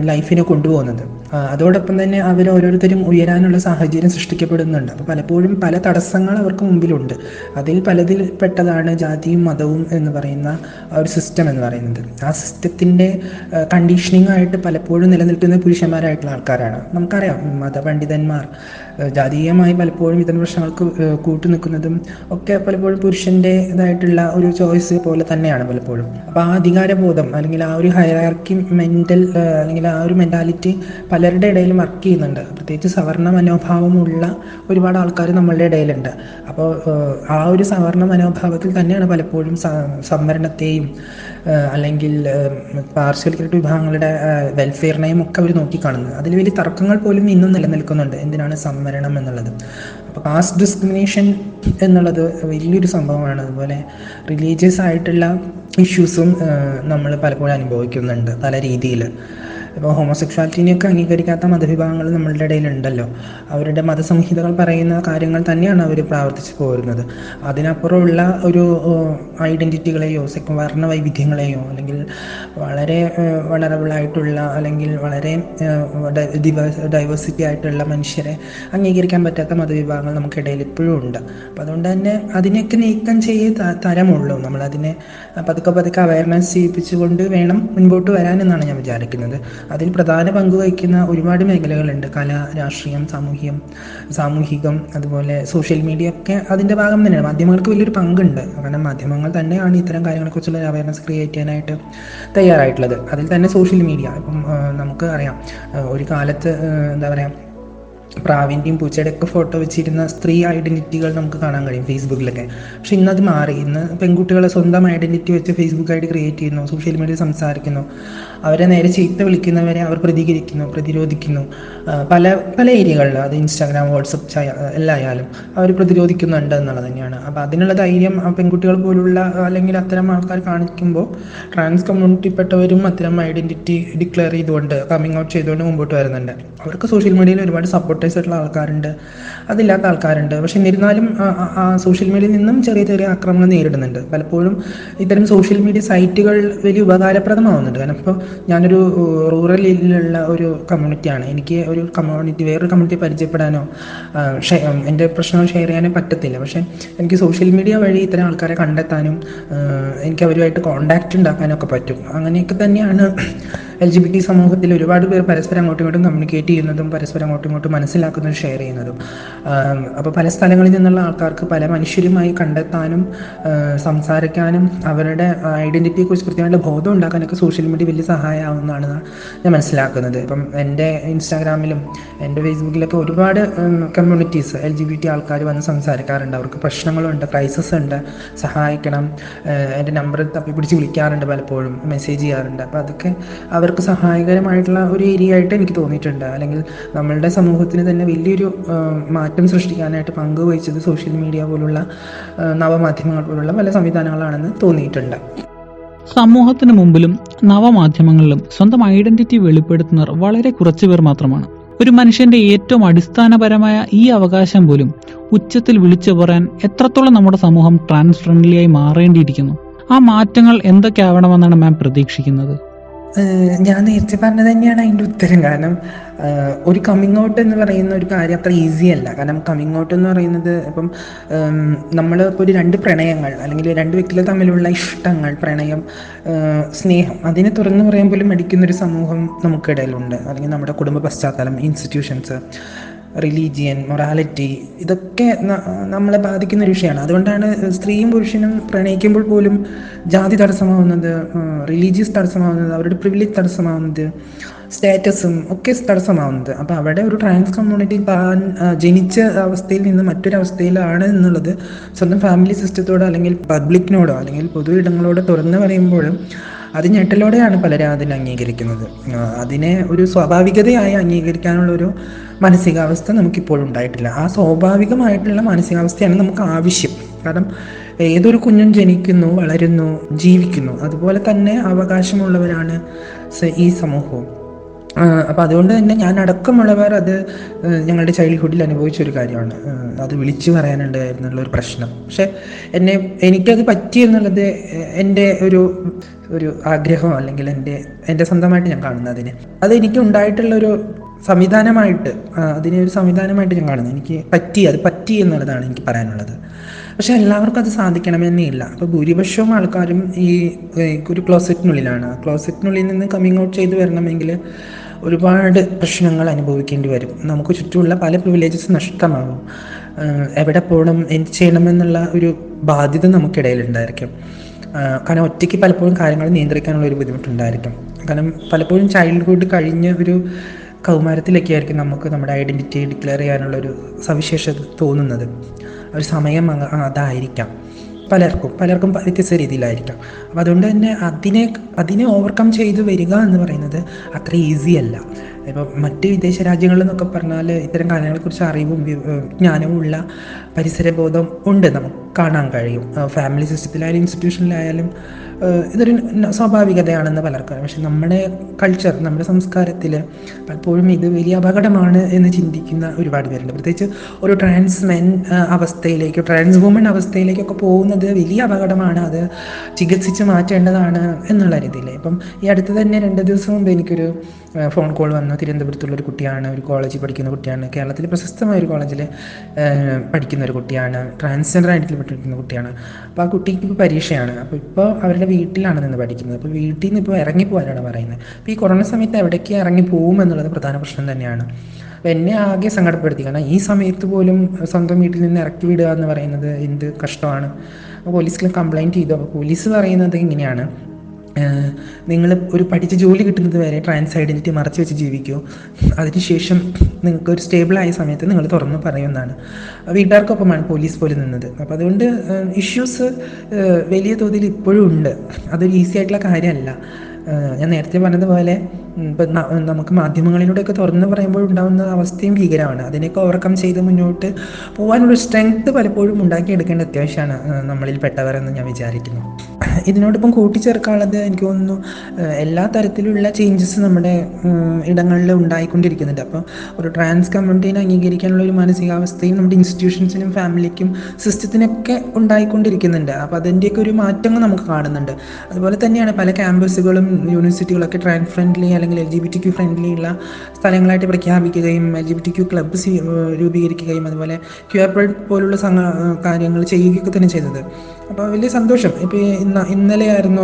ലൈഫിനെ കൊണ്ടുപോകുന്നത്. അതോടൊപ്പം തന്നെ അവർ ഓരോരുത്തരും ഉയരാനുള്ള സാഹചര്യം സൃഷ്ടിക്കപ്പെടുന്നുണ്ട്. അപ്പോൾ പലപ്പോഴും പല തടസ്സങ്ങൾ അവർക്ക് മുമ്പിലുണ്ട്. അതിൽ പലതിൽ പെട്ടതാണ് ജാതിയും മതവും എന്ന് പറയുന്ന ഒരു സിസ്റ്റം എന്ന് പറയുന്നത്. ആ സിസ്റ്റത്തിന്റെ കണ്ടീഷനിങ് ആയിട്ട് പലപ്പോഴും നിലനിൽക്കുന്ന പുരുഷന്മാരായിട്ടുള്ള ആൾക്കാരാണ്. നമുക്കറിയാം മതപണ്ഡിതന്മാർ ജാതീയമായി പലപ്പോഴും ഇത്തരം പ്രശ്നങ്ങൾക്ക് കൂട്ടു കൂട്ടുനിൽക്കുന്നതും ഒക്കെ പലപ്പോഴും പുരുഷന്റെതായിട്ടുള്ള ഒരു ചോയ്സ് പോലെ തന്നെയാണ് പലപ്പോഴും. അപ്പോൾ ആ അധികാരബോധം അല്ലെങ്കിൽ ആ ഒരു ഹയറാർക്കി മെന്റൽ അല്ലെങ്കിൽ ആ ഒരു മെന്റാലിറ്റി പലരുടെ ഇടയിലും വർക്ക് ചെയ്യുന്നുണ്ട്. പ്രത്യേകിച്ച് സവർണ മനോഭാവമുള്ള ഒരുപാട് ആൾക്കാർ നമ്മളുടെ ഇടയിലുണ്ട്. അപ്പോൾ ആ ഒരു സവർണ മനോഭാവത്തിൽ തന്നെയാണ് പലപ്പോഴും സംവരണത്തെയും അല്ലെങ്കിൽ പാർശ്വവൽക്കരിക്കപ്പെട്ട വിഭാഗങ്ങളുടെ വെൽഫെയറിനെയും ഒക്കെ അവർ നോക്കിക്കാണുന്നത്. അതിൽ വലിയ തർക്കങ്ങൾ പോലും ഇന്നും നിലനിൽക്കുന്നുണ്ട്. എന്തിനാണ് സംവരണം എന്നുള്ളത്? അപ്പോൾ കാസ്റ്റ് ഡിസ്ക്രിമിനേഷൻ എന്നുള്ളത് വലിയൊരു സംഭവമാണ്. അതുപോലെ റിലീജിയസ് ആയിട്ടുള്ള ഇഷ്യൂസും നമ്മൾ പലപ്പോഴും അനുഭവിക്കുന്നുണ്ട് പല രീതിയിൽ ഇപ്പോൾ ഹോമോസെക്ഷാലിറ്റിനെയൊക്കെ അംഗീകരിക്കാത്ത മതവിഭാഗങ്ങൾ നമ്മളുടെ ഇടയിലുണ്ടല്ലോ. അവരുടെ മതസംഹിതകൾ പറയുന്ന കാര്യങ്ങൾ തന്നെയാണ് അവർ പ്രാവർത്തിച്ച് പോരുന്നത്. അതിനപ്പുറമുള്ള ഒരു ഐഡന്റിറ്റികളെയോ സെക് വർണ വൈവിധ്യങ്ങളെയോ അല്ലെങ്കിൽ വളരെ വളറബിളായിട്ടുള്ള അല്ലെങ്കിൽ വളരെ ഡൈവേഴ്സിറ്റി ആയിട്ടുള്ള മനുഷ്യരെ അംഗീകരിക്കാൻ പറ്റാത്ത മതവിഭാഗങ്ങൾ നമുക്കിടയിൽ ഇപ്പോഴും ഉണ്ട്. അപ്പോൾ അതുകൊണ്ട് തന്നെ അതിനെയൊക്കെ നീക്കം ചെയ്ത് തരമുള്ളൂ. നമ്മളതിനെ പതുക്കെ പതുക്കെ അവയർനെസ് ചെയ്യിപ്പിച്ചുകൊണ്ട് വേണം മുൻപോട്ട് വരാനെന്നാണ് ഞാൻ വിചാരിക്കുന്നത്. അതിൽ പ്രധാന പങ്ക് വഹിക്കുന്ന ഒരുപാട് മേഖലകളുണ്ട്. കല രാഷ്ട്രീയം സാമൂഹ്യം സാമൂഹികം അതുപോലെ സോഷ്യൽ മീഡിയ ഒക്കെ അതിന്റെ ഭാഗം തന്നെയാണ്. മാധ്യമങ്ങൾക്ക് വലിയൊരു പങ്കുണ്ട്. കാരണം മാധ്യമങ്ങൾ തന്നെയാണ് ഇത്തരം കാര്യങ്ങളെക്കുറിച്ചുള്ള ഒരു അവയർനെസ് ക്രിയേറ്റ് ചെയ്യാനായിട്ട് തയ്യാറായിട്ടുള്ളത്. അതിൽ തന്നെ സോഷ്യൽ മീഡിയ ഇപ്പം നമുക്ക് അറിയാം. ഒരു കാലത്ത് എന്താ പറയുക പ്രാവിന്റെയും പൂച്ചയുടെ ഒക്കെ ഫോട്ടോ വെച്ചിരുന്ന സ്ത്രീ ഐഡന്റിറ്റികൾ നമുക്ക് കാണാൻ കഴിയും ഫേസ്ബുക്കിലൊക്കെ. പക്ഷെ ഇന്നത് മാറി. ഇന്ന് പെൺകുട്ടികളെ സ്വന്തം ഐഡന്റിറ്റി വെച്ച് ഫേസ്ബുക്ക് ആയിട്ട് ക്രിയേറ്റ് ചെയ്യുന്നു സോഷ്യൽ മീഡിയയിൽ സംസാരിക്കുന്നു. അവരെ നേരെ ചീത്ത വിളിക്കുന്നവരെ അവർ പ്രതികരിക്കുന്നു പ്രതിരോധിക്കുന്നു. പല പല ഏരിയകളിൽ അത് ഇൻസ്റ്റാഗ്രാം വാട്സപ്പ് എല്ലായാലും അവർ പ്രതിരോധിക്കുന്നുണ്ട് എന്നുള്ളത് തന്നെയാണ്. അപ്പോൾ അതിനുള്ള ധൈര്യം പെൺകുട്ടികൾ പോലുള്ള അല്ലെങ്കിൽ അത്തരം ആൾക്കാർ കാണിക്കുമ്പോൾ ട്രാൻസ് കമ്മ്യൂണിറ്റിപ്പെട്ടവരും അത്തരം ഐഡന്റിറ്റി ഡിക്ലെയർ ചെയ്തുകൊണ്ട് കമ്മിങ് ഔട്ട് ചെയ്തുകൊണ്ട് മുമ്പോട്ട് വരുന്നുണ്ട്. അവർക്ക് സോഷ്യൽ മീഡിയയിൽ ഒരുപാട് സപ്പോർട്ടേഴ്സ് ആയിട്ടുള്ള ആൾക്കാരുണ്ട്. അതില്ലാത്ത ആൾക്കാരുണ്ട്. പക്ഷെ എന്നിരുന്നാലും സോഷ്യൽ മീഡിയയിൽ നിന്നും ചെറിയ ചെറിയ ആക്രമണങ്ങൾ നേരിടുന്നുണ്ട്. പലപ്പോഴും ഇത്തരം സോഷ്യൽ മീഡിയ സൈറ്റുകൾ വലിയ ഉപകാരപ്രദമാവുന്നുണ്ട്. കാരണം ഇപ്പോൾ ഞാനൊരു റൂറൽ ഏരിയയിലുള്ള ഒരു കമ്മ്യൂണിറ്റിയാണ് എനിക്ക് ഒരു കമ്മ്യൂണിറ്റി വേറൊരു കമ്മ്യൂണിറ്റി പരിചയപ്പെടാനോ എന്റെ പ്രശ്നങ്ങൾ ഷെയർ ചെയ്യാനോ പറ്റത്തില്ല. പക്ഷേ എനിക്ക് സോഷ്യൽ മീഡിയ വഴി ഇത്തരം ആൾക്കാരെ കണ്ടെത്താനും എനിക്ക് അവരുമായിട്ട് കോണ്ടാക്റ്റ് ഉണ്ടാക്കാനൊക്കെ പറ്റും. അങ്ങനെയൊക്കെ തന്നെയാണ് എൽ ജി ബി ടി സമൂഹത്തിൽ ഒരുപാട് പേർ പരസ്പരം അങ്ങോട്ടും ഇങ്ങോട്ടും കമ്മ്യൂണിക്കേറ്റ് ചെയ്യുന്നതും പരസ്പരം അങ്ങോട്ടും ഇങ്ങോട്ടും മനസ്സിലാക്കുന്നതും ഷെയർ ചെയ്യുന്നതും. അപ്പോൾ പല സ്ഥലങ്ങളിൽ നിന്നുള്ള ആൾക്കാർക്ക് പല മനുഷ്യരുമായി കണ്ടെത്താനും സംസാരിക്കാനും അവരുടെ ഐഡന്റിറ്റിയെക്കുറിച്ച് കൃത്യമായിട്ട് ബോധം ഉണ്ടാക്കാനൊക്കെ സോഷ്യൽ മീഡിയ വലിയ സഹായമാവുന്നതാണ് ഞാൻ മനസ്സിലാക്കുന്നത്. ഇപ്പം എന്റെ ഇൻസ്റ്റാഗ്രാമിലും എന്റെ ഫേസ്ബുക്കിലൊക്കെ ഒരുപാട് communities L G B T ആൾക്കാർ വന്ന് സംസാരിക്കാറുണ്ട്. അവർക്ക് പ്രശ്നങ്ങളുണ്ട് ക്രൈസിസ് ഉണ്ട് സഹായിക്കണം എന്റെ നമ്പർ തപ്പി പിടിച്ച് വിളിക്കാറുണ്ട് പലപ്പോഴും മെസ്സേജ് ചെയ്യാറുണ്ട്. അപ്പോൾ അതൊക്കെ അവർക്ക് സഹായകരമായിട്ടുള്ള ഒരു ഏരിയ ആയിട്ട് എനിക്ക് തോന്നിയിട്ടുണ്ട്. അല്ലെങ്കിൽ നമ്മളുടെ സമൂഹത്തിന് തന്നെ വലിയൊരു മാറ്റം സൃഷ്ടിക്കാനായിട്ട് പങ്കുവഹിച്ചത് സോഷ്യൽ മീഡിയ പോലുള്ള നവമാധ്യമങ്ങൾ പോലുള്ള പല സംവിധാനങ്ങളാണെന്ന് തോന്നിയിട്ടുണ്ട്. സമൂഹത്തിന് മുമ്പിലും നവമാധ്യമങ്ങളിലും സ്വന്തം ഐഡന്റിറ്റി വെളിപ്പെടുത്തുന്നവർ വളരെ കുറച്ചു പേർ മാത്രമാണ്. ഒരു മനുഷ്യന്റെ ഏറ്റവും അടിസ്ഥാനപരമായ ഈ അവകാശം പോലും ഉച്ചത്തിൽ വിളിച്ചു പറയാൻ എത്രത്തോളം നമ്മുടെ സമൂഹം ട്രാൻസ് ഫ്രണ്ട്ലിയായി മാറേണ്ടിയിരിക്കുന്നു. ആ മാറ്റങ്ങൾ എന്തൊക്കെയാവണമെന്നാണ് മാം പ്രതീക്ഷിക്കുന്നത്? ഞാൻ നേരത്തെ പറഞ്ഞത് തന്നെയാണ് അതിന്റെ ഉത്തരം. കാരണം ഒരു കമ്മിങ് ഔട്ട് എന്ന് പറയുന്ന ഒരു കാര്യം അത്ര ഈസി അല്ല. കാരണം കമ്മിങ് ഔട്ട് എന്ന് പറയുന്നത് ഇപ്പം നമ്മൾ ഇപ്പോൾ ഒരു രണ്ട് പ്രണയങ്ങൾ അല്ലെങ്കിൽ രണ്ട് വ്യക്തികൾ തമ്മിലുള്ള ഇഷ്ടങ്ങൾ പ്രണയം സ്നേഹം അതിനെ തുറന്നു പറയാൻ പോലും മടിക്കുന്ന ഒരു സമൂഹം നമുക്കിടയിലുണ്ട്. അല്ലെങ്കിൽ നമ്മുടെ കുടുംബ പശ്ചാത്തലം ഇൻസ്റ്റിറ്റ്യൂഷൻസ് റിലീജിയൻ മൊറാലിറ്റി ഇതൊക്കെ നമ്മളെ ബാധിക്കുന്ന ഒരു വിഷയമാണ്. അതുകൊണ്ടാണ് സ്ത്രീയും പുരുഷനും പ്രണയിക്കുമ്പോൾ പോലും ജാതി തടസ്സമാവുന്നത് റിലീജിയസ് തടസ്സമാവുന്നത് അവരുടെ പ്രിവിലേജ് തടസ്സമാവുന്നത് സ്റ്റാറ്റസും ഒക്കെ തടസ്സമാവുന്നത്. അപ്പോൾ അവിടെ ഒരു ട്രാൻസ് കമ്മ്യൂണിറ്റി താൻ ജനിച്ച അവസ്ഥയിൽ നിന്ന് മറ്റൊരവസ്ഥയിലാണ് എന്നുള്ളത് സ്വന്തം ഫാമിലി സിസ്റ്റത്തോടോ അല്ലെങ്കിൽ പബ്ലിക്കിനോടോ അല്ലെങ്കിൽ പൊതു ഇടങ്ങളോടോ തുറന്നു പറയുമ്പോഴും അത് ഞെട്ടലോടെയാണ് പലരും അതിനെ അംഗീകരിക്കുന്നത്. അതിനെ ഒരു സ്വാഭാവികതയായി അംഗീകരിക്കാനുള്ള ഒരു മാനസികാവസ്ഥ നമുക്കിപ്പോൾ ഉണ്ടായിട്ടില്ല. ആ സ്വാഭാവികമായിട്ടുള്ള മാനസികാവസ്ഥയാണ് നമുക്ക് ആവശ്യം. കാരണം ഏതൊരു കുഞ്ഞും ജനിക്കുന്നു വളരുന്നു ജീവിക്കുന്നു. അതുപോലെ തന്നെ അവകാശമുള്ളവരാണ് ഈ സമൂഹവും. അപ്പം അതുകൊണ്ട് തന്നെ ഞാൻ അടക്കമുള്ളവർ അത് ഞങ്ങളുടെ ചൈൽഡ്ഹുഡിൽ അനുഭവിച്ച ഒരു കാര്യമാണ് അത് വിളിച്ചു പറയാനുണ്ടായിരുന്നുള്ള ഒരു പ്രശ്നം. പക്ഷെ എന്നെ എനിക്കത് പറ്റി എന്നുള്ളത് എന്റെ ഒരു ഒരു ആഗ്രഹം അല്ലെങ്കിൽ എന്റെ എന്റെ സ്വന്തമായിട്ട് ഞാൻ കാണുന്നത് അതിന്. അത് എനിക്ക് ഉണ്ടായിട്ടുള്ള ഒരു സംവിധാനമായിട്ട് അതിനെ ഒരു സംവിധാനമായിട്ട് ഞാൻ കാണുന്നത് എനിക്ക് പറ്റി അത് പറ്റി എന്നുള്ളതാണ് എനിക്ക് പറയാനുള്ളത്. പക്ഷെ എല്ലാവർക്കും അത് സാധിക്കണമെന്നേ ഇല്ല. അപ്പോൾ ഭൂരിപക്ഷവും ആൾക്കാരും ഈ ഒരു ക്ലോസറ്റിനുള്ളിലാണ്. ക്ലോസറ്റിനുള്ളിൽ നിന്ന് കമ്മിങ് ഔട്ട് ചെയ്ത് വരണമെങ്കിൽ ഒരുപാട് പ്രശ്നങ്ങൾ അനുഭവിക്കേണ്ടി വരും. നമുക്ക് ചുറ്റുമുള്ള പല പ്രിവിലേജസ് നഷ്ടമാകും. എവിടെ പോകണം എന്ത് ചെയ്യണമെന്നുള്ള ഒരു ബാധ്യത നമുക്കിടയിലുണ്ടായിരിക്കും. കാരണം ഒറ്റയ്ക്ക് പലപ്പോഴും കാര്യങ്ങൾ നിയന്ത്രിക്കാനുള്ള ഒരു ബുദ്ധിമുട്ടുണ്ടായിരിക്കും. കാരണം പലപ്പോഴും ചൈൽഡ്ഹുഡ് കഴിഞ്ഞ ഒരു കൗമാരത്തിലൊക്കെ ആയിരിക്കും നമുക്ക് നമ്മുടെ ഐഡന്റിറ്റി ഡിക്ലെയർ ചെയ്യാനുള്ള ഒരു സവിശേഷത തോന്നുന്നത്. ഒരു സമയം അതായിരിക്കാം. പലർക്കും പലർക്കും വ്യത്യസ്ത രീതിയിലായിരിക്കാം. അപ്പോൾ അതുകൊണ്ട് തന്നെ അതിനെ അതിനെ ഓവർകം ചെയ്ത് വരിക എന്ന് പറയുന്നത് അത്ര ഈസി അല്ല. ഇപ്പം മറ്റ് വിദേശ രാജ്യങ്ങളിൽ നിന്നൊക്കെ പറഞ്ഞാൽ ഇത്തരം കാര്യങ്ങളെക്കുറിച്ച് അറിവും ജ്ഞാനവും ഉള്ള പരിസരബോധം ഉണ്ട് നമുക്ക് കാണാൻ കഴിയും. ഫാമിലി സിസ്റ്റത്തിലായാലും ഇൻസ്റ്റിറ്റ്യൂഷനിലായാലും ഇതൊരു സ്വാഭാവികതയാണെന്ന് പലർക്കും. പക്ഷെ നമ്മുടെ കൾച്ചർ നമ്മുടെ സംസ്കാരത്തിൽ പലപ്പോഴും ഇത് വലിയ അപകടമാണ് എന്ന് ചിന്തിക്കുന്ന ഒരുപാട് പേരുണ്ട്. പ്രത്യേകിച്ച് ഒരു ട്രാൻസ് മെൻ അവസ്ഥയിലേക്കോ ട്രാൻസ് വുമൺ അവസ്ഥയിലേക്കൊക്കെ പോകുന്നത് വലിയ അപകടമാണ്. അത് ചികിത്സിച്ച് മാറ്റേണ്ടതാണ് എന്നുള്ള രീതിയിൽ ഇപ്പം ഈ അടുത്ത് തന്നെ രണ്ട് ദിവസം മുമ്പ് എനിക്കൊരു ഫോൺ കോൾ വന്നു. തിരുവനന്തപുരത്തുള്ള ഒരു കുട്ടിയാണ് ഒരു കോളേജിൽ പഠിക്കുന്ന കുട്ടിയാണ്. കേരളത്തിൽ പ്രശസ്തമായ ഒരു കോളേജിൽ പഠിക്കുന്ന ഒരു കുട്ടിയാണ്. ട്രാൻസ്ജെൻഡർ ആയിട്ട് പഠിക്കുന്ന കുട്ടിയാണ്. അപ്പോൾ ആ കുട്ടിക്ക് ഇപ്പോൾ പരീക്ഷയാണ്. അപ്പോൾ ഇപ്പോൾ അവരുടെ വീട്ടിലാണ് നിന്ന് പഠിക്കുന്നത്. അപ്പോൾ വീട്ടിൽ നിന്ന് ഇപ്പോൾ ഇറങ്ങി പോകാനാണ് പറയുന്നത്. അപ്പോൾ ഈ കൊറോണ സമയത്ത് എവിടേക്ക് ഇറങ്ങി പോകും എന്നുള്ളത് പ്രധാന പ്രശ്നം തന്നെയാണ്. അപ്പോൾ എന്നെ ആകെ സങ്കടപ്പെടുത്തി. കാരണം ഈ സമയത്ത് പോലും സ്വന്തം വീട്ടിൽ നിന്ന് ഇറക്കി വിടുക എന്ന് പറയുന്നത് എന്ത് കഷ്ടമാണ്. പോലീസിൽ കംപ്ലൈന്റ് ചെയ്തു. അപ്പോൾ പോലീസ് പറയുന്നത് ഇങ്ങനെയാണ്. നിങ്ങൾ ഒരു പഠിച്ച ജോലി കിട്ടുന്നത് വരെ ട്രാൻസ് ഐഡന്റിറ്റി മറച്ചു വെച്ച് ജീവിക്കൂ. അതിനുശേഷം നിങ്ങൾക്ക് ഒരു സ്റ്റേബിളായ സമയത്ത് നിങ്ങൾ തുറന്നു പറയുമെന്നാണ് വീട്ടുകാർക്കൊപ്പമാണ് പോലീസ് പോലും നിന്നത്. അപ്പോൾ അതുകൊണ്ട് ഇഷ്യൂസ് വലിയ തോതിൽ ഇപ്പോഴും ഉണ്ട്. അതൊരു ഈസി ആയിട്ടുള്ള കാര്യമല്ല. ഞാൻ നേരത്തെ പറഞ്ഞതുപോലെ ഇപ്പം നമുക്ക് മാധ്യമങ്ങളിലൂടെയൊക്കെ തുറന്ന് പറയുമ്പോൾ ഉണ്ടാകുന്ന അവസ്ഥയും ഭീകരമാണ്. അതിനെയൊക്കെ ഓവർകം ചെയ്ത് മുന്നോട്ട് പോകാനുള്ള സ്ട്രെങ്ത് പലപ്പോഴും ഉണ്ടാക്കിയെടുക്കേണ്ട അത്യാവശ്യമാണ് നമ്മളിൽ പെട്ടവരെന്ന് ഞാൻ വിചാരിക്കുന്നു. ഇതിനോടൊപ്പം കൂട്ടിച്ചേർക്കാനുള്ളത് എനിക്ക് തോന്നുന്നു എല്ലാ തരത്തിലുള്ള ചേഞ്ചസ് നമ്മുടെ ഇടങ്ങളിൽ ഉണ്ടായിക്കൊണ്ടിരിക്കുന്നുണ്ട്. അപ്പോൾ ഒരു ട്രാൻസ് കമ്മ്യൂണിറ്റീനെ അംഗീകരിക്കാനുള്ള ഒരു മാനസികാവസ്ഥയും നമ്മുടെ ഇൻസ്റ്റിറ്റ്യൂഷൻസിനും ഫാമിലിക്കും സിസ്റ്റത്തിനൊക്കെ ഉണ്ടായിക്കൊണ്ടിരിക്കുന്നുണ്ട്. അപ്പോൾ അതിന്റെയൊക്കെ ഒരു മാറ്റങ്ങൾ നമുക്ക് കാണുന്നുണ്ട്. അതുപോലെ തന്നെയാണ് പല ക്യാമ്പസുകളും യൂണിവേഴ്സിറ്റികളൊക്കെ ട്രാൻസ് ഫ്രണ്ട്ലി അല്ലെങ്കിൽ L G B T Q friendly ഉള്ള സ്ഥലങ്ങളായിട്ട് പ്രഖ്യാപിക്കുകയും L G B T Q club രൂപീകരിക്കുകയും അതുപോലെ ക്യൂ പോലുള്ള കാര്യങ്ങൾ ചെയ്യുകയൊക്കെ തന്നെ ചെയ്തത്. അപ്പോൾ വലിയ സന്തോഷം. ഇപ്പോൾ ഇന്ന ഇന്നലെയായിരുന്നു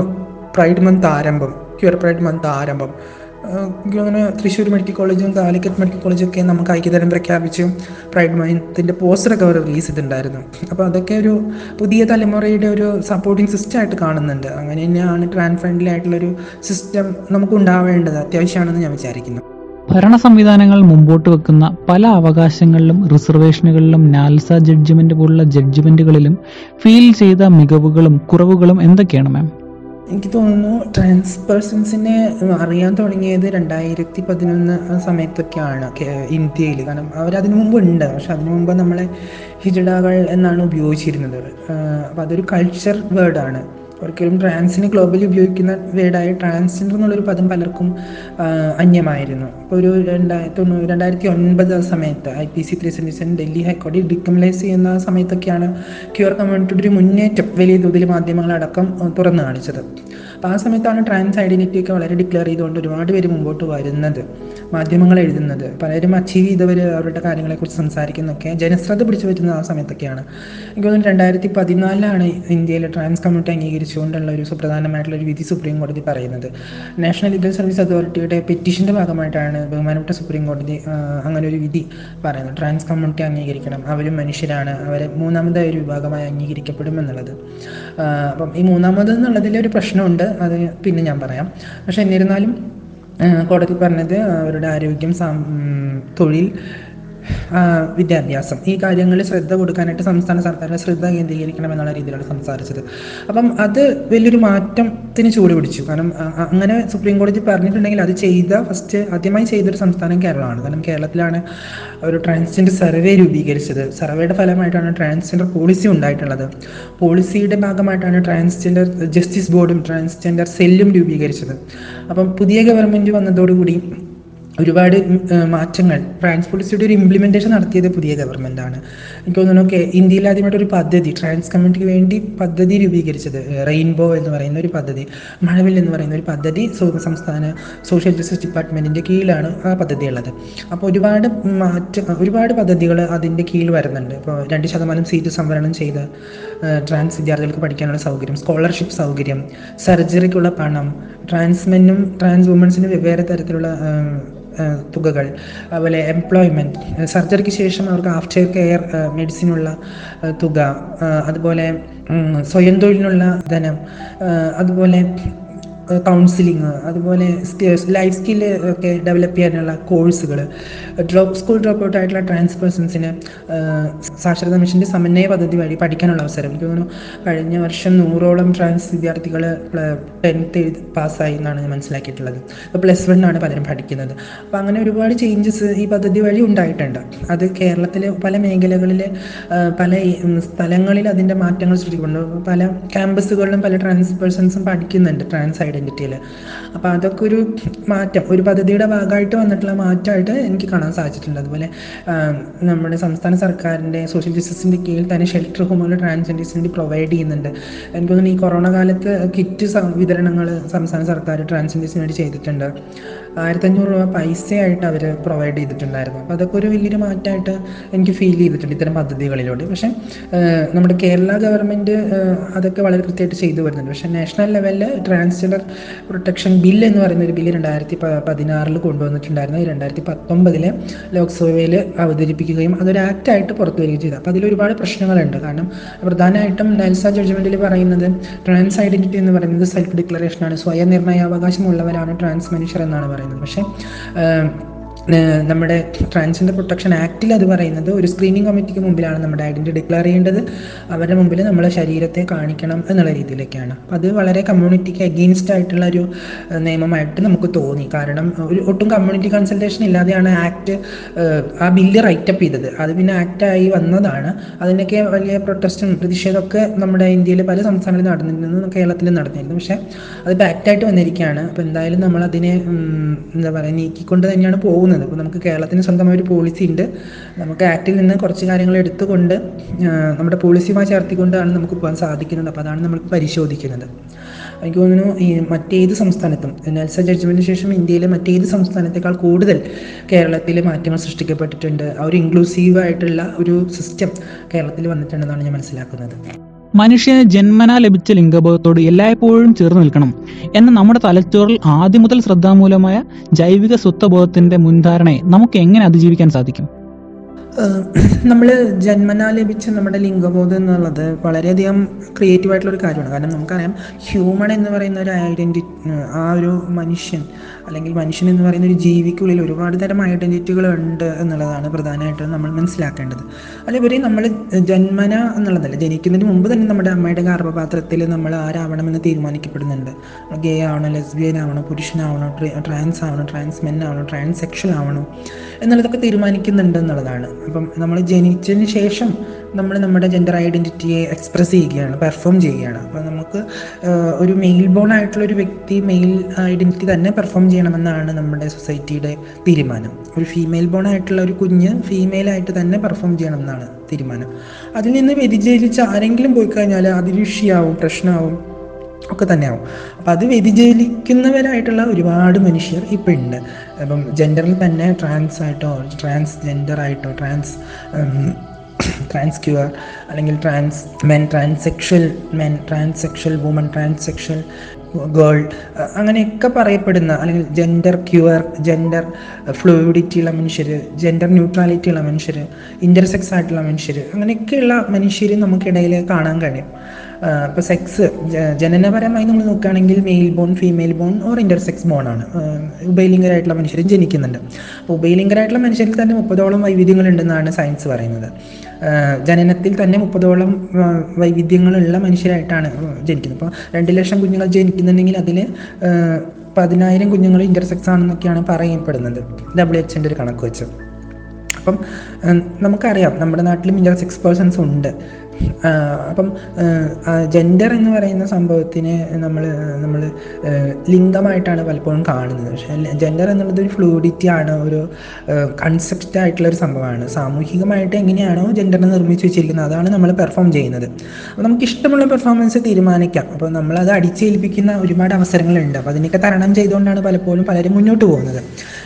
പ്രൈഡ് മന്ത് ആരംഭം ക്യൂർ പ്രൈഡ് മന്ത് ആരംഭം. അങ്ങനെ തൃശ്ശൂർ മെഡിക്കൽ കോളേജും കാലിക്കറ്റ് മെഡിക്കൽ കോളേജും ഒക്കെ നമുക്ക് ഐക്യതരം പ്രഖ്യാപിച്ചു പ്രൈഡ് മൈൻത്തിന്റെ പോസ്റ്ററൊക്കെ അവർ റിലീസ് ചെയ്തിട്ടുണ്ടായിരുന്നു. അപ്പോൾ അതൊക്കെ ഒരു പുതിയ തലമുറയുടെ ഒരു സപ്പോർട്ടിംഗ് സിസ്റ്റം ആയിട്ട് കാണുന്നുണ്ട്. അങ്ങനെ തന്നെയാണ് ട്രാൻസ് ഫ്രണ്ട്ലി ആയിട്ടുള്ളൊരു സിസ്റ്റം നമുക്ക് ഉണ്ടാവേണ്ടത് അത്യാവശ്യമാണെന്ന് ഞാൻ വിചാരിക്കുന്നു. ഭരണ സംവിധാനങ്ങൾ മുമ്പോട്ട് വെക്കുന്ന പല അവകാശങ്ങളിലും റിസർവേഷനുകളിലും നാൽസ ജഡ്ജ്മെന്റ് പോലുള്ള ജഡ്ജ്മെന്റുകളിലും ഫീൽ ചെയ്ത മികവുകളും കുറവുകളും എന്തൊക്കെയാണ് മാം എനിക്ക് തോന്നുന്നു ട്രാൻസ് പേഴ്സൺസിനെ അറിയാൻ തുടങ്ങിയത് രണ്ടായിരത്തി പതിനൊന്ന് സമയത്തൊക്കെയാണ് ഇന്ത്യയിൽ. കാരണം അവരതിനു മുമ്പ് ഉണ്ട് പക്ഷെ അതിനു മുമ്പ് നമ്മളെ ഹിജഡകൾ എന്നാണ് ഉപയോഗിച്ചിരുന്നത്. അപ്പോൾ അതൊരു കൾച്ചർ വേർഡാണ് ഒരിക്കലും ട്രാൻസിന് ഗ്ലോബലി ഉപയോഗിക്കുന്ന വേർഡായ ട്രാൻസ്ജെൻഡർ എന്നുള്ളൊരു പദം പലർക്കും അന്യമായിരുന്നു. ഇപ്പോൾ ഒരു രണ്ടായിരത്തി തൊണ്ണൂറ് രണ്ടായിരത്തി ഒൻപത് സമയത്ത് I P C three seventy seven Delhi ഹൈക്കോടതി ഡിക്രിമിനലൈസ് ചെയ്യുന്ന സമയത്തൊക്കെയാണ് ക്യൂർ കമ്മ്യൂണിറ്റിയുടെ ഒരു മുന്നേറ്റം വലിയ തോതിൽ മാധ്യമങ്ങളടക്കം തുറന്നു കാണിച്ചത്. അപ്പോൾ ആ സമയത്താണ് ട്രാൻസ് ഐഡന്റിറ്റി ഒക്കെ വളരെ ഡിക്ലെയർ ചെയ്തുകൊണ്ട് ഒരുപാട് പേര് മുമ്പോട്ട് വരുന്നത് മാധ്യമങ്ങൾ എഴുതുന്നത്. പലരും അച്ചീവ് ചെയ്തവർ അവരുടെ കാര്യങ്ങളെക്കുറിച്ച് സംസാരിക്കുന്നൊക്കെ ജനശ്രദ്ധ പിടിച്ചു പറ്റുന്ന ആ സമയത്തൊക്കെയാണ്. എനിക്ക് തോന്നുന്നു രണ്ടായിരത്തി പതിനാലിലാണ് ഇന്ത്യയിലെ ട്രാൻസ് കമ്മ്യൂണിറ്റി അംഗീകരിച്ചുകൊണ്ടുള്ള ഒരു സുപ്രധാനമായിട്ടുള്ള ഒരു വിധി സുപ്രീം കോടതി പറയുന്നത്. നാഷണൽ ലീഗൽ സർവീസ് അതോറിറ്റിയുടെ പെറ്റീഷന്റെ ഭാഗമായിട്ടാണ് ബഹുമാനപ്പെട്ട സുപ്രീം കോടതി അങ്ങനെ ഒരു വിധി പറയുന്നത്. ട്രാൻസ് കമ്മ്യൂണിറ്റി അംഗീകരിക്കണം. അവരും മനുഷ്യരാണ്. അവരെ മൂന്നാമതായ ഒരു വിഭാഗമായി അംഗീകരിക്കപ്പെടും എന്നുള്ളത് അപ്പം ഈ മൂന്നാമത് എന്നുള്ളതിൽ ഒരു പ്രശ്നമുണ്ട്. അത് പിന്നെ ഞാൻ പറയാം. പക്ഷെ എന്നിരുന്നാലും കോടതി പറഞ്ഞത് അവരുടെ ആരോഗ്യം തൊഴിൽ വിദ്യാഭ്യാസം. ഈ കാര്യങ്ങളിൽ ശ്രദ്ധ കൊടുക്കാനായിട്ട് സംസ്ഥാന സർക്കാരിന് ശ്രദ്ധ കേന്ദ്രീകരിക്കണം എന്നുള്ള രീതിയിലാണ് സംസാരിച്ചത്. അപ്പം അത് വലിയൊരു മാറ്റത്തിന് ചൂട് പിടിച്ചു. കാരണം അങ്ങനെ സുപ്രീം കോടതി പറഞ്ഞിട്ടുണ്ടെങ്കിൽ അത് ചെയ്ത ഫസ്റ്റ് ആദ്യമായി ചെയ്തൊരു സംസ്ഥാനം കേരളമാണ്. കാരണം കേരളത്തിലാണ് ഒരു ട്രാൻസ്ജെൻഡർ സർവേ രൂപീകരിച്ചത്. സർവേയുടെ ഫലമായിട്ടാണ് ട്രാൻസ്ജെൻഡർ പോളിസി ഉണ്ടായിട്ടുള്ളത്. പോളിസിയുടെ ഭാഗമായിട്ടാണ് ട്രാൻസ്ജെൻഡർ ജസ്റ്റിസ് ബോർഡും ട്രാൻസ്ജെൻഡർ സെല്ലും രൂപീകരിച്ചത്. അപ്പം പുതിയ ഗവൺമെന്റ് വന്നതോടുകൂടി ഒരുപാട് മാറ്റങ്ങൾ. ട്രാൻസ് പോളിസിയുടെ ഒരു ഇംപ്ലിമെന്റേഷൻ നടത്തിയത് പുതിയ ഗവൺമെന്റാണ് എനിക്ക് തോന്നുന്നു ഓക്കെ ഇന്ത്യയിൽ ആദ്യമായിട്ട് ഒരു പദ്ധതി ട്രാൻസ് കമ്മ്യൂണിറ്റിക്ക് വേണ്ടി പദ്ധതി രൂപീകരിച്ചത് റെയിൻബോ എന്ന് പറയുന്ന ഒരു പദ്ധതി മഴവിൽ എന്ന് പറയുന്ന ഒരു പദ്ധതി സംസ്ഥാന സോഷ്യൽ ജസ്റ്റിസ് ഡിപ്പാർട്ട്മെന്റിന്റെ കീഴിലാണ് ആ പദ്ധതി ഉള്ളത്. അപ്പോൾ ഒരുപാട് മാറ്റ ഒരുപാട് പദ്ധതികൾ അതിന്റെ കീഴിൽ വരുന്നുണ്ട്. ഇപ്പോൾ രണ്ട് ശതമാനം സീറ്റ് സംവരണം ചെയ്ത് ട്രാൻസ് വിദ്യാർത്ഥികൾക്ക് പഠിക്കാനുള്ള സൗകര്യം സ്കോളർഷിപ്പ് സൗകര്യം സർജറിക്കുള്ള പണം ട്രാൻസ് മെന്നും ട്രാൻസ് വുമൻസിനും വെവ്വേറെ തരത്തിലുള്ള തുകകൾ. അതുപോലെ എംപ്ലോയ്മെന്റ് സർജറിക്ക് ശേഷം അവർക്ക് ആഫ്റ്റർ കെയർ മെഡിസിനുള്ള തുക. അതുപോലെ സ്വയം തൊഴിലിനുള്ള ധനം. അതുപോലെ കൗൺസിലിങ് അതുപോലെ ലൈഫ് സ്കില്ല് ഒക്കെ ഡെവലപ്പ് ചെയ്യാനുള്ള കോഴ്സുകൾ ഡ്രോപ്പ് സ്കൂൾ ഡ്രോപ്പ് ഔട്ട് ആയിട്ടുള്ള ട്രാൻസ് പേഴ്സൺസിന് സാക്ഷരതാ മിഷന്റെ സമന്വയ പദ്ധതി വഴി പഠിക്കാനുള്ള അവസരം. എനിക്ക് തോന്നുന്നു കഴിഞ്ഞ വർഷം നൂറോളം ട്രാൻസ് വിദ്യാർത്ഥികൾ ടെൻത്ത് പാസ്സായി എന്നാണ് ഞാൻ മനസ്സിലാക്കിയിട്ടുള്ളത്. ഇപ്പോൾ പ്ലസ് വൺ ആണ് പലരും പഠിക്കുന്നത്. അപ്പോൾ അങ്ങനെ ഒരുപാട് ചേഞ്ചസ് ഈ പദ്ധതി വഴി ഉണ്ടായിട്ടുണ്ട്. അത് കേരളത്തിലെ പല മേഖലകളിലെ പല സ്ഥലങ്ങളിൽ അതിന്റെ മാറ്റങ്ങൾ സൃഷ്ടിക്കുന്നുണ്ട്. പല ക്യാമ്പസുകളിലും പല ട്രാൻസ് പേഴ്സൺസും പഠിക്കുന്നുണ്ട് ട്രാൻസ് ഐഡന്റിറ്റിയിൽ അപ്പോൾ അതൊക്കെ ഒരു മാറ്റം ഒരു പദ്ധതിയുടെ ഭാഗമായിട്ട് വന്നിട്ടുള്ള മാറ്റമായിട്ട് എനിക്ക് കാണാൻ സാധിച്ചിട്ടുണ്ട്. അതുപോലെ നമ്മുടെ സംസ്ഥാന സർക്കാരിന്റെ സോഷ്യൽ ജസ്റ്റിസിന്റെ കീഴിൽ തന്നെ ഷെൽട്ടർ ഹോമുകൾ ട്രാൻസ്ജെൻഡേഴ്സിന് പ്രൊവൈഡ് ചെയ്യുന്നുണ്ട്. എനിക്ക് തോന്നുന്നു ഈ കൊറോണ കാലത്ത് കിറ്റ് വിതരണങ്ങൾ സംസ്ഥാന സർക്കാർ ട്രാൻസ്ജെൻഡേഴ്സിന് വേണ്ടി ചെയ്തിട്ടുണ്ട്. ആയിരത്തഞ്ഞൂറ് രൂപ പൈസയായിട്ട് അവർ പ്രൊവൈഡ് ചെയ്തിട്ടുണ്ടായിരുന്നു. അപ്പോൾ അതൊക്കെ ഒരു വലിയൊരു മാറ്റമായിട്ട് എനിക്ക് ഫീൽ ചെയ്തിട്ടുണ്ട് ഇത്തരം പദ്ധതികളിലൂടെ. പക്ഷേ നമ്മുടെ കേരള ഗവൺമെന്റ് അതൊക്കെ വളരെ കൃത്യമായിട്ട് ചെയ്തു വരുന്നുണ്ട്. പക്ഷേ നാഷണൽ ലെവലിൽ ട്രാൻസ്ജെൻഡർ പ്രൊട്ടക്ഷൻ ബിൽ എന്ന് പറയുന്ന ഒരു ബില്ല് രണ്ടായിരത്തി പതിനാറിൽ കൊണ്ടുവന്നിട്ടുണ്ടായിരുന്നു. രണ്ടായിരത്തി പത്തൊമ്പതിൽ ലോക്സഭയിൽ അവതരിപ്പിക്കുകയും അതൊരു ആക്റ്റായിട്ട് പുറത്തു വരികയും ചെയ്തു. അപ്പോൾ അതിൽ ഒരുപാട് പ്രശ്നങ്ങളുണ്ട്. കാരണം പ്രധാനമായിട്ടും നെൽസ ജഡ്ജ്മെന്റിൽ പറയുന്നത് ട്രാൻസ് ഐഡന്റിറ്റി എന്ന് പറയുന്നത് സെൽഫ് ഡിക്ലറേഷനാണ് സ്വയം നിർണയാവകാശമുള്ളവരാണ് ട്രാൻസ് മനുഷ്യർ എന്നാണ് പറയുന്നത്. പക്ഷേ ഏഹ്, ഏഹ്, നമ്മുടെ ട്രാൻസ്ജെൻഡർ പ്രൊട്ടക്ഷൻ ആക്ടിൽ അത് പറയുന്നത് ഒരു സ്ക്രീനിങ് കമ്മിറ്റിക്ക് മുമ്പിലാണ് നമ്മുടെ ഐഡന്റി ഡിക്ലെയർ ചെയ്യേണ്ടത്. അവരുടെ മുമ്പിൽ നമ്മളെ ശരീരത്തെ കാണിക്കണം എന്നുള്ള രീതിയിലേക്കാണ് അപ്പോൾ അത് വളരെ കമ്മ്യൂണിറ്റിക്ക് അഗെയിൻസ്റ്റ് ആയിട്ടുള്ള ഒരു നിയമമായിട്ട് നമുക്ക് തോന്നി. കാരണം ഒരു ഒട്ടും കമ്മ്യൂണിറ്റി കൺസൾട്ടേഷൻ ഇല്ലാതെയാണ് ആക്ട് ആ ബില്ല് റൈറ്റപ്പ് ചെയ്തത്. അത് പിന്നെ ആക്റ്റായി വന്നതാണ്. അതിനൊക്കെ വലിയ പ്രൊട്ടസ്റ്റും പ്രതിഷേധമൊക്കെ നമ്മുടെ ഇന്ത്യയിൽ പല സംസ്ഥാനങ്ങളിൽ നടന്നിരുന്നു കേരളത്തിൽ നടന്നിരുന്നു. പക്ഷേ അതിപ്പോൾ ആക്റ്റായിട്ട് വന്നിരിക്കുകയാണ്. അപ്പോൾ എന്തായാലും നമ്മളതിനെ അതിനെ എന്താ പറയുക നീക്കിക്കൊണ്ട് തന്നെയാണ് പോകുന്നത്. അപ്പോൾ നമുക്ക് കേരളത്തിന് സ്വന്തമായ ഒരു പോളിസി ഉണ്ട്. നമുക്ക് ആക്റ്റിൽ നിന്ന് കുറച്ച് കാര്യങ്ങൾ എടുത്തുകൊണ്ട് നമ്മുടെ പോളിസിയുമായി ചേർത്തിക്കൊണ്ടാണ് നമുക്ക് പോകാൻ സാധിക്കുന്നത്. അപ്പോൾ അതാണ് നമ്മൾ പരിശോധിക്കുന്നത്. എനിക്ക് തോന്നുന്നു ഈ മറ്റേത് സംസ്ഥാനത്തും നെൽസ ജഡ്ജ്മെന്റിന് ശേഷം ഇന്ത്യയിലെ മറ്റേത് സംസ്ഥാനത്തേക്കാൾ കൂടുതൽ കേരളത്തിൽ മാറ്റങ്ങൾ സൃഷ്ടിക്കപ്പെട്ടിട്ടുണ്ട്. ആ ഒരു ഇൻക്ലൂസീവ് ആയിട്ടുള്ള ഒരു സിസ്റ്റം കേരളത്തിൽ വന്നിട്ടുണ്ടെന്നാണ് ഞാൻ മനസ്സിലാക്കുന്നത്. മനുഷ്യന് ജന്മനാ ലഭിച്ച ലിംഗബോധത്തോട് എല്ലായ്പ്പോഴും ചേർന്ന് നിൽക്കണം എന്ന നമ്മുടെ തലച്ചോറിൽ ആദ്യം മുതൽ ശ്രദ്ധാമൂലമായ ജൈവിക സ്വത്വബോധത്തിന്റെ മുൻധാരണയെ നമുക്ക് എങ്ങനെ അതിജീവിക്കാൻ സാധിക്കും? നമ്മൾ ജന്മനാ ലഭിച്ച നമ്മുടെ ലിംഗബോധം എന്നുള്ളത് വളരെയധികം ക്രിയേറ്റീവ് ആയിട്ടുള്ള ഒരു കാര്യമാണ്. കാരണം നമുക്കറിയാം ഹ്യൂമൺ എന്ന് പറയുന്ന ഒരു ഐഡന്റി ആ ഒരു മനുഷ്യൻ അല്ലെങ്കിൽ മനുഷ്യൻ എന്ന് പറയുന്ന ഒരു ജീവിക്കുള്ളിൽ ഒരുപാട് തരം ഐഡന്റിറ്റികൾ ഉണ്ട് എന്നുള്ളതാണ് പ്രധാനമായിട്ടും നമ്മൾ മനസ്സിലാക്കേണ്ടത്. അതേപോലെ നമ്മൾ ജന്മന എന്നുള്ളതല്ല ജനിക്കുന്നതിന് മുമ്പ് തന്നെ നമ്മുടെ അമ്മയുടെ ഗർഭപാത്രത്തിൽ നമ്മൾ ആരാവണമെന്ന് തീരുമാനിക്കപ്പെടുന്നുണ്ട്. ഗേ ആവണോ ലെസ്ബിയൻ ആവണോ പുരുഷനാവണോ ട്രാൻസ് ആവണോ ട്രാൻസ് മെൻ ആവണോ ട്രാൻസ് സെക്ഷൽ ആവണോ എന്നുള്ളതൊക്കെ തീരുമാനിക്കുന്നുണ്ട് എന്നുള്ളതാണ്. അപ്പം നമ്മൾ ജനിച്ചതിന് ശേഷം നമ്മൾ നമ്മുടെ ജെൻഡർ ഐഡന്റിറ്റിയെ എക്സ്പ്രസ് ചെയ്യുകയാണ് പെർഫോം ചെയ്യുകയാണ്. അപ്പോൾ നമുക്ക് ഒരു മെയിൽ ബോൺ ആയിട്ടുള്ള ഒരു വ്യക്തി മെയിൽ ഐഡന്റിറ്റി തന്നെ പെർഫോം ചെയ്യണമെന്നാണ് നമ്മുടെ സൊസൈറ്റിയുടെ തീരുമാനം. ഒരു ഫീമെയിൽ ബോൺ ആയിട്ടുള്ള ഒരു കുഞ്ഞ് ഫീമെയിൽ ആയിട്ട് തന്നെ പെർഫോം ചെയ്യണം എന്നാണ് തീരുമാനം. അതിൽ നിന്ന് വ്യതിചലിച്ച് ആരെങ്കിലും പോയി കഴിഞ്ഞാൽ അതിരുഷിയാവും പ്രശ്നമാവും ഒക്കെ തന്നെയാവും. അപ്പം അത് വ്യതിചലിക്കുന്നവരായിട്ടുള്ള ഒരുപാട് മനുഷ്യർ ഇപ്പം ഉണ്ട് അപ്പം ജെൻഡറിൽ തന്നെ ട്രാൻസ് ആയിട്ടോ ട്രാൻസ് ജെൻഡർ ആയിട്ടോ ട്രാൻസ് ട്രാൻസ് ക്യൂർ അല്ലെങ്കിൽ trans men transsexual men transsexual woman transsexual girl അങ്ങനെയൊക്കെ പറയപ്പെടുന്ന അല്ലെങ്കിൽ ജെൻഡർ ക്യൂർ ജെൻഡർ ഫ്ലൂയിഡിറ്റി ഉള്ള മനുഷ്യർ ജെൻഡർ ന്യൂട്രാലിറ്റി ഉള്ള മനുഷ്യർ ഇന്റർസെക്സ് ആയിട്ടുള്ള മനുഷ്യർ അങ്ങനെയൊക്കെയുള്ള മനുഷ്യർ നമുക്കിടയിൽ കാണാൻ കഴിയും. ഇപ്പോൾ സെക്സ് ജനനപരമായി നമ്മൾ നോക്കുകയാണെങ്കിൽ male born female born or intersex born ആണ്. ഉഭയലിംഗരായിട്ടുള്ള മനുഷ്യരും ജനിക്കുന്നുണ്ട്. അപ്പോൾ ഉഭയലിംഗരായിട്ടുള്ള മനുഷ്യരിൽ തന്നെ മുപ്പതോളം വൈവിധ്യങ്ങളുണ്ടെന്നാണ് സയൻസ് പറയുന്നത്. ജനനത്തിൽ തന്നെ മുപ്പതോളം വൈവിധ്യങ്ങളുള്ള മനുഷ്യരായിട്ടാണ് ജനിക്കുന്നത്. അപ്പോൾ രണ്ട് ലക്ഷം കുഞ്ഞുങ്ങൾ ജനിക്കുന്നുണ്ടെങ്കിൽ അതിൽ പതിനായിരം കുഞ്ഞുങ്ങൾ ഇന്റർസെക്സ് ആണെന്നൊക്കെയാണ് പറയപ്പെടുന്നത്. ഡബ്ല്യു എച്ചിന്റെ ഒരു കണക്ക് വെച്ച്. അപ്പം നമുക്കറിയാം നമ്മുടെ നാട്ടിലും ഇന്റർസെക്സ് പേഴ്സൺസ് ഉണ്ട്. അപ്പം ജെൻഡർ എന്ന് പറയുന്ന സംഭവത്തിനെ നമ്മൾ നമ്മൾ ലിംഗമായിട്ടാണ് പലപ്പോഴും കാണുന്നത്. പക്ഷേ ജെൻഡർ എന്നുള്ളത് ഒരു ഫ്ലൂഡിറ്റി ആണ് ഒരു കൺസെപ്റ്റ് ആയിട്ടുള്ള ഒരു സംഭവമാണ്. സാമൂഹികമായിട്ട് എങ്ങനെയാണോ ജെൻഡറിനെ നിർമ്മിച്ച് വെച്ചിരിക്കുന്നത് അതാണ് നമ്മൾ പെർഫോം ചെയ്യുന്നത്. അപ്പോൾ നമുക്ക് ഇഷ്ടമുള്ള പെർഫോമൻസ് തീരുമാനിക്കാം. അപ്പോൾ നമ്മളത് അടിച്ചേൽപ്പിക്കുന്ന ഒരുപാട് അവസരങ്ങളുണ്ട്. അപ്പോൾ അതിനൊക്കെ തരണം ചെയ്തുകൊണ്ടാണ് പലപ്പോഴും പലരും മുന്നോട്ട് പോകുന്നത്.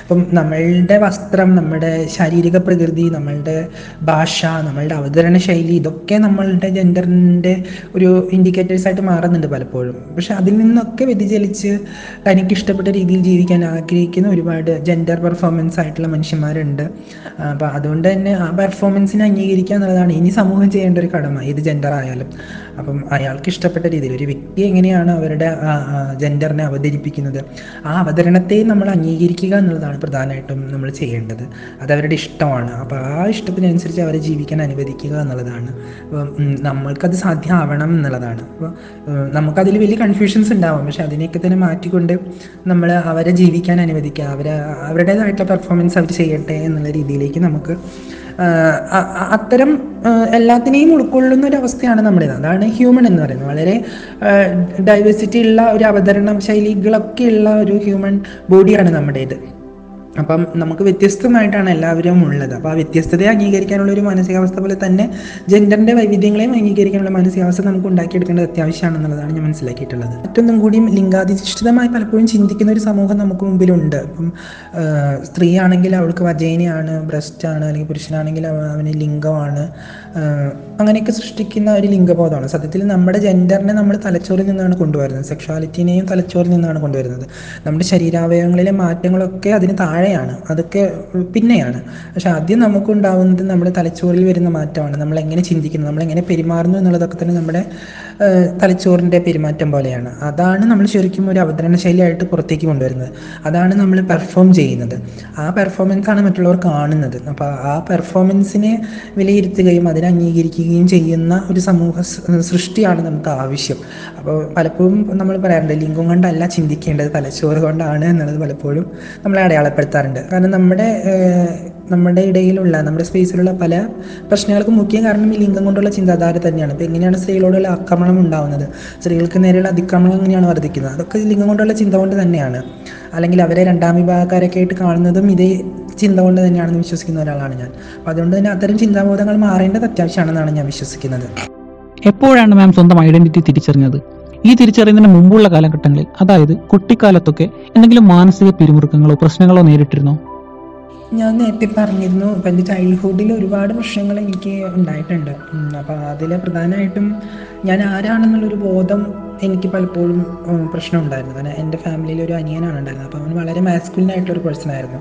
അപ്പം നമ്മളുടെ വസ്ത്രം നമ്മുടെ ശാരീരിക പ്രകൃതി നമ്മളുടെ ഭാഷ നമ്മളുടെ അവതരണ ശൈലി ഇതൊക്കെ നമ്മളുടെ ജെൻഡറിന്റെ ഒരു ഇൻഡിക്കേറ്റേഴ്സ് ആയിട്ട് മാറുന്നുണ്ട് പലപ്പോഴും. പക്ഷെ അതിൽ നിന്നൊക്കെ വ്യതിചലിച്ച് തനിക്ക് ഇഷ്ടപ്പെട്ട രീതിയിൽ ജീവിക്കാൻ ആഗ്രഹിക്കുന്ന ഒരുപാട് ജെൻഡർ പെർഫോമൻസ് ആയിട്ടുള്ള മനുഷ്യന്മാരുണ്ട്. അപ്പോൾ അതുകൊണ്ട് തന്നെ ആ പെർഫോമൻസിനെ അംഗീകരിക്കുക എന്നുള്ളതാണ് ഇനി സമൂഹം ചെയ്യേണ്ട ഒരു കടമ ഏത് ജെൻഡർ ആയാലും. അപ്പം അയാൾക്ക് ഇഷ്ടപ്പെട്ട രീതിയിൽ ഒരു വ്യക്തി എങ്ങനെയാണ് അവരുടെ ജെൻഡറിനെ അവതരിപ്പിക്കുന്നത്? ആ അവതരണത്തെ നമ്മൾ അംഗീകരിക്കുക എന്നുള്ളതാണ് പ്രധാനമായിട്ടും നമ്മൾ ചെയ്യേണ്ടത്. അത് അവരുടെ ഇഷ്ടമാണ്. അപ്പോൾ ആ ഇഷ്ടത്തിനനുസരിച്ച് അവരെ ജീവിക്കാൻ അനുവദിക്കുക എന്നുള്ളതാണ്. നമ്മൾക്കത് സാധ്യമാവണം എന്നുള്ളതാണ്. അപ്പോൾ നമുക്കതിൽ വലിയ കൺഫ്യൂഷൻസ് ഉണ്ടാവും. പക്ഷെ അതിനെയൊക്കെ തന്നെ മാറ്റിക്കൊണ്ട് നമ്മൾ അവരെ ജീവിക്കാൻ അനുവദിക്കുക. അവരെ അവരുടേതായിട്ടുള്ള പെർഫോമൻസ് അവർ ചെയ്യട്ടെ എന്നുള്ള രീതിയിലേക്ക് നമുക്ക് അത്തരം എല്ലാത്തിനെയും ഉൾക്കൊള്ളുന്ന ഒരു അവസ്ഥയാണ് നമ്മുടേത് അതാണ് ഹ്യൂമൻ എന്ന് പറയുന്നത്. വളരെ ഡൈവേഴ്സിറ്റി ഉള്ള ഒരു അവതരണ ശൈലികളൊക്കെ ഉള്ള ഒരു ഹ്യൂമൻ ബോഡിയാണ് നമ്മുടേത്. അപ്പം നമുക്ക് വ്യത്യസ്തമായിട്ടാണ് എല്ലാവരും ഉള്ളത്. അപ്പോൾ ആ വ്യത്യസ്തതയെ അംഗീകരിക്കാനുള്ള ഒരു മാനസികാവസ്ഥ പോലെ തന്നെ ജെൻഡറിന്റെ വൈവിധ്യങ്ങളെയും അംഗീകരിക്കാനുള്ള മാനസികാവസ്ഥ നമുക്ക് ഉണ്ടാക്കിയെടുക്കേണ്ടത് അത്യാവശ്യമാണെന്നുള്ളതാണ് ഞാൻ മനസ്സിലാക്കിയിട്ടുള്ളത്. മറ്റൊന്നും കൂടിയും ലിംഗാധിഷ്ഠിതമായി പലപ്പോഴും ചിന്തിക്കുന്ന ഒരു സമൂഹം നമുക്ക് മുമ്പിലുണ്ട്. അപ്പം സ്ത്രീയാണെങ്കിൽ അവൾക്ക് വജേനയാണ് ബ്രസ്റ്റാണ് അല്ലെങ്കിൽ പുരുഷനാണെങ്കിൽ അവന് ലിംഗമാണ്. അങ്ങനെയൊക്കെ സൃഷ്ടിക്കുന്ന ഒരു ലിംഗബോധമാണ്. സത്യത്തിൽ നമ്മുടെ ജെൻഡറിനെ നമ്മൾ തലച്ചോറിൽ നിന്നാണ് കൊണ്ടുവരുന്നത്. സെക്ഷാലിറ്റിനെയും തലച്ചോറിൽ നിന്നാണ് കൊണ്ടുവരുന്നത്. നമ്മുടെ ശരീരാവയവങ്ങളിലെ മാറ്റങ്ങളൊക്കെ അതിന് താഴെയാണ്. അതൊക്കെ പിന്നെയാണ്. പക്ഷെ ആദ്യം നമുക്കുണ്ടാവുന്നത് നമ്മുടെ തലച്ചോറിൽ വരുന്ന മാറ്റമാണ്. നമ്മൾ എങ്ങനെ ചിന്തിക്കുന്നു? നമ്മൾ എങ്ങനെ പെരുമാറുന്നു എന്നുള്ളതൊക്കെ തന്നെ നമ്മുടെ തലച്ചോറിന്റെ പെരുമാറ്റം പോലെയാണ്. അതാണ് നമ്മൾ ശരിക്കും ഒരു അവതരണ ശൈലിയായിട്ട് പുറത്തേക്ക് കൊണ്ടുവരുന്നത്. അതാണ് നമ്മൾ പെർഫോം ചെയ്യുന്നത്. ആ പെർഫോമൻസ് ആണ് മറ്റുള്ളവർ കാണുന്നത്. അപ്പോൾ ആ പെർഫോമൻസിനെ വിലയിരുത്തുകയും അതിനെ അംഗീകരിക്കുകയും ചെയ്യുന്ന ഒരു സമൂഹ സൃഷ്ടിയാണ് നമുക്ക് ആവശ്യം. അപ്പോൾ പലപ്പോഴും നമ്മൾ പറയാറുണ്ട് ലിംഗം കൊണ്ടല്ല ചിന്തിക്കേണ്ടത് തലച്ചോറ് കൊണ്ടാണ് എന്നുള്ളത് പലപ്പോഴും നമ്മളെ അടയാളപ്പെടുത്താറുണ്ട്. കാരണം നമ്മുടെ നമ്മുടെ ഇടയിലുള്ള നമ്മുടെ സ്പേസിലുള്ള പല പ്രശ്നങ്ങൾക്കും മുഖ്യ കാരണം ഈ ലിംഗം കൊണ്ടുള്ള ചിന്താധാര തന്നെയാണ്. അപ്പോൾ എങ്ങനെയാണ് സ്ത്രീകളോടുള്ള ആക്രമണം ഉണ്ടാവുന്നത്? സ്ത്രീകൾക്ക് നേരെയുള്ള അതിക്രമണം എങ്ങനെയാണ് വർദ്ധിക്കുന്നത്? അതൊക്കെ ലിംഗം കൊണ്ടുള്ള ചിന്ത കൊണ്ട് തന്നെയാണ്. അല്ലെങ്കിൽ അവരെ രണ്ടാം വിഭാഗക്കാരൊക്കെ ആയിട്ട് കാണുന്നതും ഇതേ ചിന്ത കൊണ്ട് തന്നെയാണെന്ന് വിശ്വസിക്കുന്ന ഒരാളാണ് ഞാൻ. അപ്പോൾ അതുകൊണ്ട് തന്നെ അത്തരം ചിന്താബോധങ്ങൾ മാറേണ്ടത് അത്യാവശ്യമാണെന്നാണ് ഞാൻ വിശ്വസിക്കുന്നത്. എപ്പോഴാണ് മാം സ്വന്തം ഐഡന്റിറ്റി തിരിച്ചറിഞ്ഞത്? ഈ തിരിച്ചറിയുന്നതിന് മുമ്പുള്ള കാലഘട്ടങ്ങളിൽ അതായത് കുട്ടിക്കാലത്തൊക്കെ എന്തെങ്കിലും മാനസിക പിരിമുറുക്കങ്ങളോ പ്രശ്നങ്ങളോ നേരിട്ടിരുന്നോ? ഞാൻ നേരത്തെ പറഞ്ഞിരുന്നു ഇപ്പം എന്റെ ചൈൽഡ്ഹുഡിൽ ഒരുപാട് പ്രശ്നങ്ങൾ എനിക്ക് ഉണ്ടായിട്ടുണ്ട്. അപ്പോൾ അതിൽ പ്രധാനമായിട്ടും ഞാൻ ആരാണെന്നുള്ളൊരു ബോധം എനിക്ക് പലപ്പോഴും പ്രശ്നം ഉണ്ടായിരുന്നു കാരണം എന്റെ ഫാമിലിയിൽ ഒരു അനിയനാണ് ഉണ്ടായിരുന്നത്. അപ്പോൾ അവൻ വളരെ മാസ്കുലിൻ ആയിട്ടുള്ളൊരു പേഴ്സൺ ആയിരുന്നു.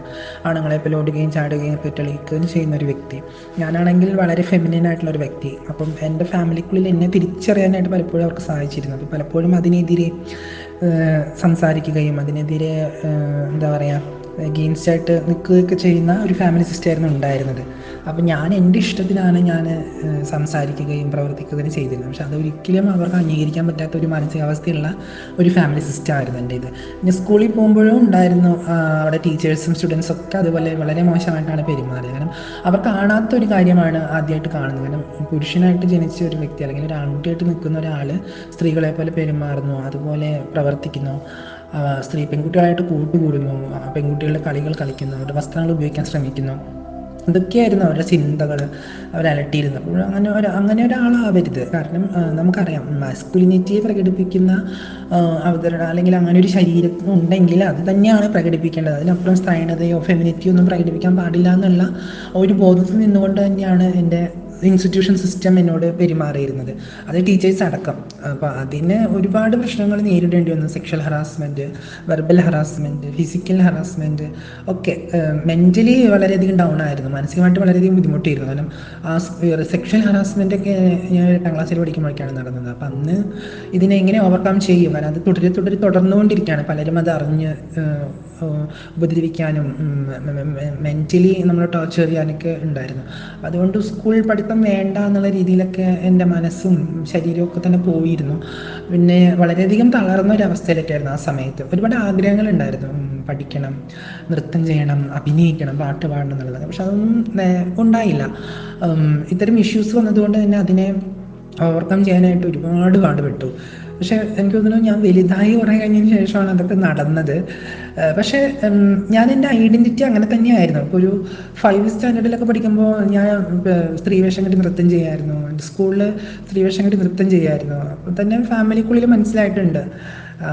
ആണുങ്ങളെ ഇപ്പോൾ ഓടുകയും ചാടുകയും പെറ്റളിക്കുകയും ചെയ്യുന്ന ഒരു വ്യക്തി. ഞാനാണെങ്കിൽ വളരെ ഫെമിനിൻ ആയിട്ടുള്ള ഒരു വ്യക്തി. അപ്പം എന്റെ ഫാമിലിക്കുള്ളിൽ എന്നെ തിരിച്ചറിയാനായിട്ട് പലപ്പോഴും അവർക്ക് സാധിച്ചിരുന്നു. അപ്പോൾ പലപ്പോഴും അതിനെതിരെ സംസാരിക്കുകയും അതിനെതിരെ എന്താ പറയുക എഗെയിൻസ്റ്റ് ആയിട്ട് നിൽക്കുകയൊക്കെ ചെയ്യുന്ന ഒരു ഫാമിലി സിസ്റ്റം ആയിരുന്നു ഉണ്ടായിരുന്നത്. അപ്പം ഞാൻ എന്റെ ഇഷ്ടത്തിനാണ് ഞാൻ സംസാരിക്കുകയും പ്രവർത്തിക്കുകയും ചെയ്തിരുന്നത്. പക്ഷെ അതൊരിക്കലും അവർക്ക് അംഗീകരിക്കാൻ പറ്റാത്ത ഒരു മാനസികാവസ്ഥയുള്ള ഒരു ഫാമിലി സിസ്റ്റം ആയിരുന്നു എന്റെ ഇത്. പിന്നെ സ്കൂളിൽ പോകുമ്പോഴും ഉണ്ടായിരുന്നു അവിടെ ടീച്ചേഴ്സും സ്റ്റുഡൻസും ഒക്കെ അതുപോലെ വളരെ മോശമായിട്ടാണ് പെരുമാറിയത്. കാരണം അവർ കാണാത്ത ഒരു കാര്യമാണ് ആദ്യമായിട്ട് കാണുന്നത്. കാരണം പുരുഷനായിട്ട് ജനിച്ച ഒരു വ്യക്തി അല്ലെങ്കിൽ ഒരു ആൺകുട്ടിയായിട്ട് നിൽക്കുന്ന ഒരാൾ സ്ത്രീകളെ പോലെ പെരുമാറുന്നു അതുപോലെ പ്രവർത്തിക്കുന്നു. സ്ത്രീ പെൺകുട്ടികളായിട്ട് കൂട്ടുകൂടുന്നു. പെൺകുട്ടികളുടെ കളികൾ കളിക്കുന്നു. അവരുടെ വസ്ത്രങ്ങൾ ഉപയോഗിക്കാൻ ശ്രമിക്കുന്നു. ഇതൊക്കെയായിരുന്നു അവരുടെ ചിന്തകൾ. അവരലട്ടിയിരുന്നത് അപ്പോൾ അങ്ങനെ ഒരു അങ്ങനെ ഒരാളാവരുത്. കാരണം നമുക്കറിയാം മാസ്കുലിനിറ്റിയെ പ്രകടിപ്പിക്കുന്ന അവതരണ അല്ലെങ്കിൽ അങ്ങനെ ഒരു ശരീരം ഉണ്ടെങ്കിൽ അത് തന്നെയാണ് പ്രകടിപ്പിക്കേണ്ടത്. അതിനപ്പുറം സ്ത്രൈണതയോ ഫെമിനിറ്റിയോ ഒന്നും പ്രകടിപ്പിക്കാൻ പാടില്ല എന്നുള്ള ഒരു ബോധത്തിൽ നിന്നുകൊണ്ട് തന്നെയാണ് എന്റെ ഇൻസ്റ്റിറ്റ്യൂഷൻ സിസ്റ്റം എന്നോട് പെരുമാറിയിരുന്നത്. അത് ടീച്ചേഴ്സ് അടക്കം. അപ്പോൾ അതിന് ഒരുപാട് പ്രശ്നങ്ങൾ നേരിടേണ്ടി വന്നു. Sexual harassment verbal harassment physical harassment ഒക്കെ മെന്റലി വളരെയധികം ഡൗൺ ആയിരുന്നു. മാനസികമായിട്ട് വളരെയധികം ബുദ്ധിമുട്ടിയിരുന്നു. കാരണം ആ സെക്ഷൽ ഹറാസ്മെന്റ് ഒക്കെ ഞാൻ എട്ടാം ക്ലാസ്സിൽ പഠിക്കുമ്പോഴേക്കാണ് നടന്നത്. അപ്പം അന്ന് ഇതിനെ എങ്ങനെ ഓവർകം ചെയ്യും? കാരണം അത് തുടരെ തുടരെ തുടർന്നുകൊണ്ടിരിക്കുകയാണ്. പലരും അത് അറിഞ്ഞ് ഉപദ്രവിക്കാനും മെന്റലി നമ്മൾ ടോർച്ചർ ചെയ്യാനൊക്കെ ഉണ്ടായിരുന്നു. അതുകൊണ്ട് സ്കൂൾ പഠിത്തം വേണ്ട എന്നുള്ള രീതിയിലൊക്കെ എന്റെ മനസ്സും ശരീരവും ഒക്കെ തന്നെ പോയിരുന്നു. പിന്നെ വളരെയധികം തളർന്ന ഒരു അവസ്ഥയിലൊക്കെയായിരുന്നു ആ സമയത്ത്. ഒരുപാട് ആഗ്രഹങ്ങൾ ഉണ്ടായിരുന്നു. പഠിക്കണം നൃത്തം ചെയ്യണം അഭിനയിക്കണം പാട്ട് പാടണം എന്നുള്ളത്. പക്ഷെ അതൊന്നും ഉണ്ടായില്ല. ഇത്തരം ഇഷ്യൂസ് വന്നതുകൊണ്ട് തന്നെ അതിനെ ഓവർകം ചെയ്യാനായിട്ട് ഒരുപാട് പാടുപെട്ടു. പക്ഷെ എനിക്ക് തോന്നുന്നു ഞാൻ വലുതായി കുറേ കഴിഞ്ഞതിന് ശേഷമാണ് അതൊക്കെ നടന്നത്. പക്ഷെ ഞാൻ എന്റെ ഐഡന്റിറ്റി അങ്ങനെ തന്നെയായിരുന്നു. ഇപ്പോൾ ഒരു ഫൈവ് സ്റ്റാൻഡേർഡിലൊക്കെ പഠിക്കുമ്പോൾ ഞാൻ സ്ത്രീ സ്ത്രീവേഷം കെട്ടി നൃത്തം ചെയ്യായിരുന്നു. സ്കൂളിൽ സ്ത്രീവേഷം കെട്ടി നൃത്തം ചെയ്യായിരുന്നു. അപ്പോൾ തന്നെ ഫാമിലിക്കുള്ളിൽ മനസ്സിലായിട്ടുണ്ട്.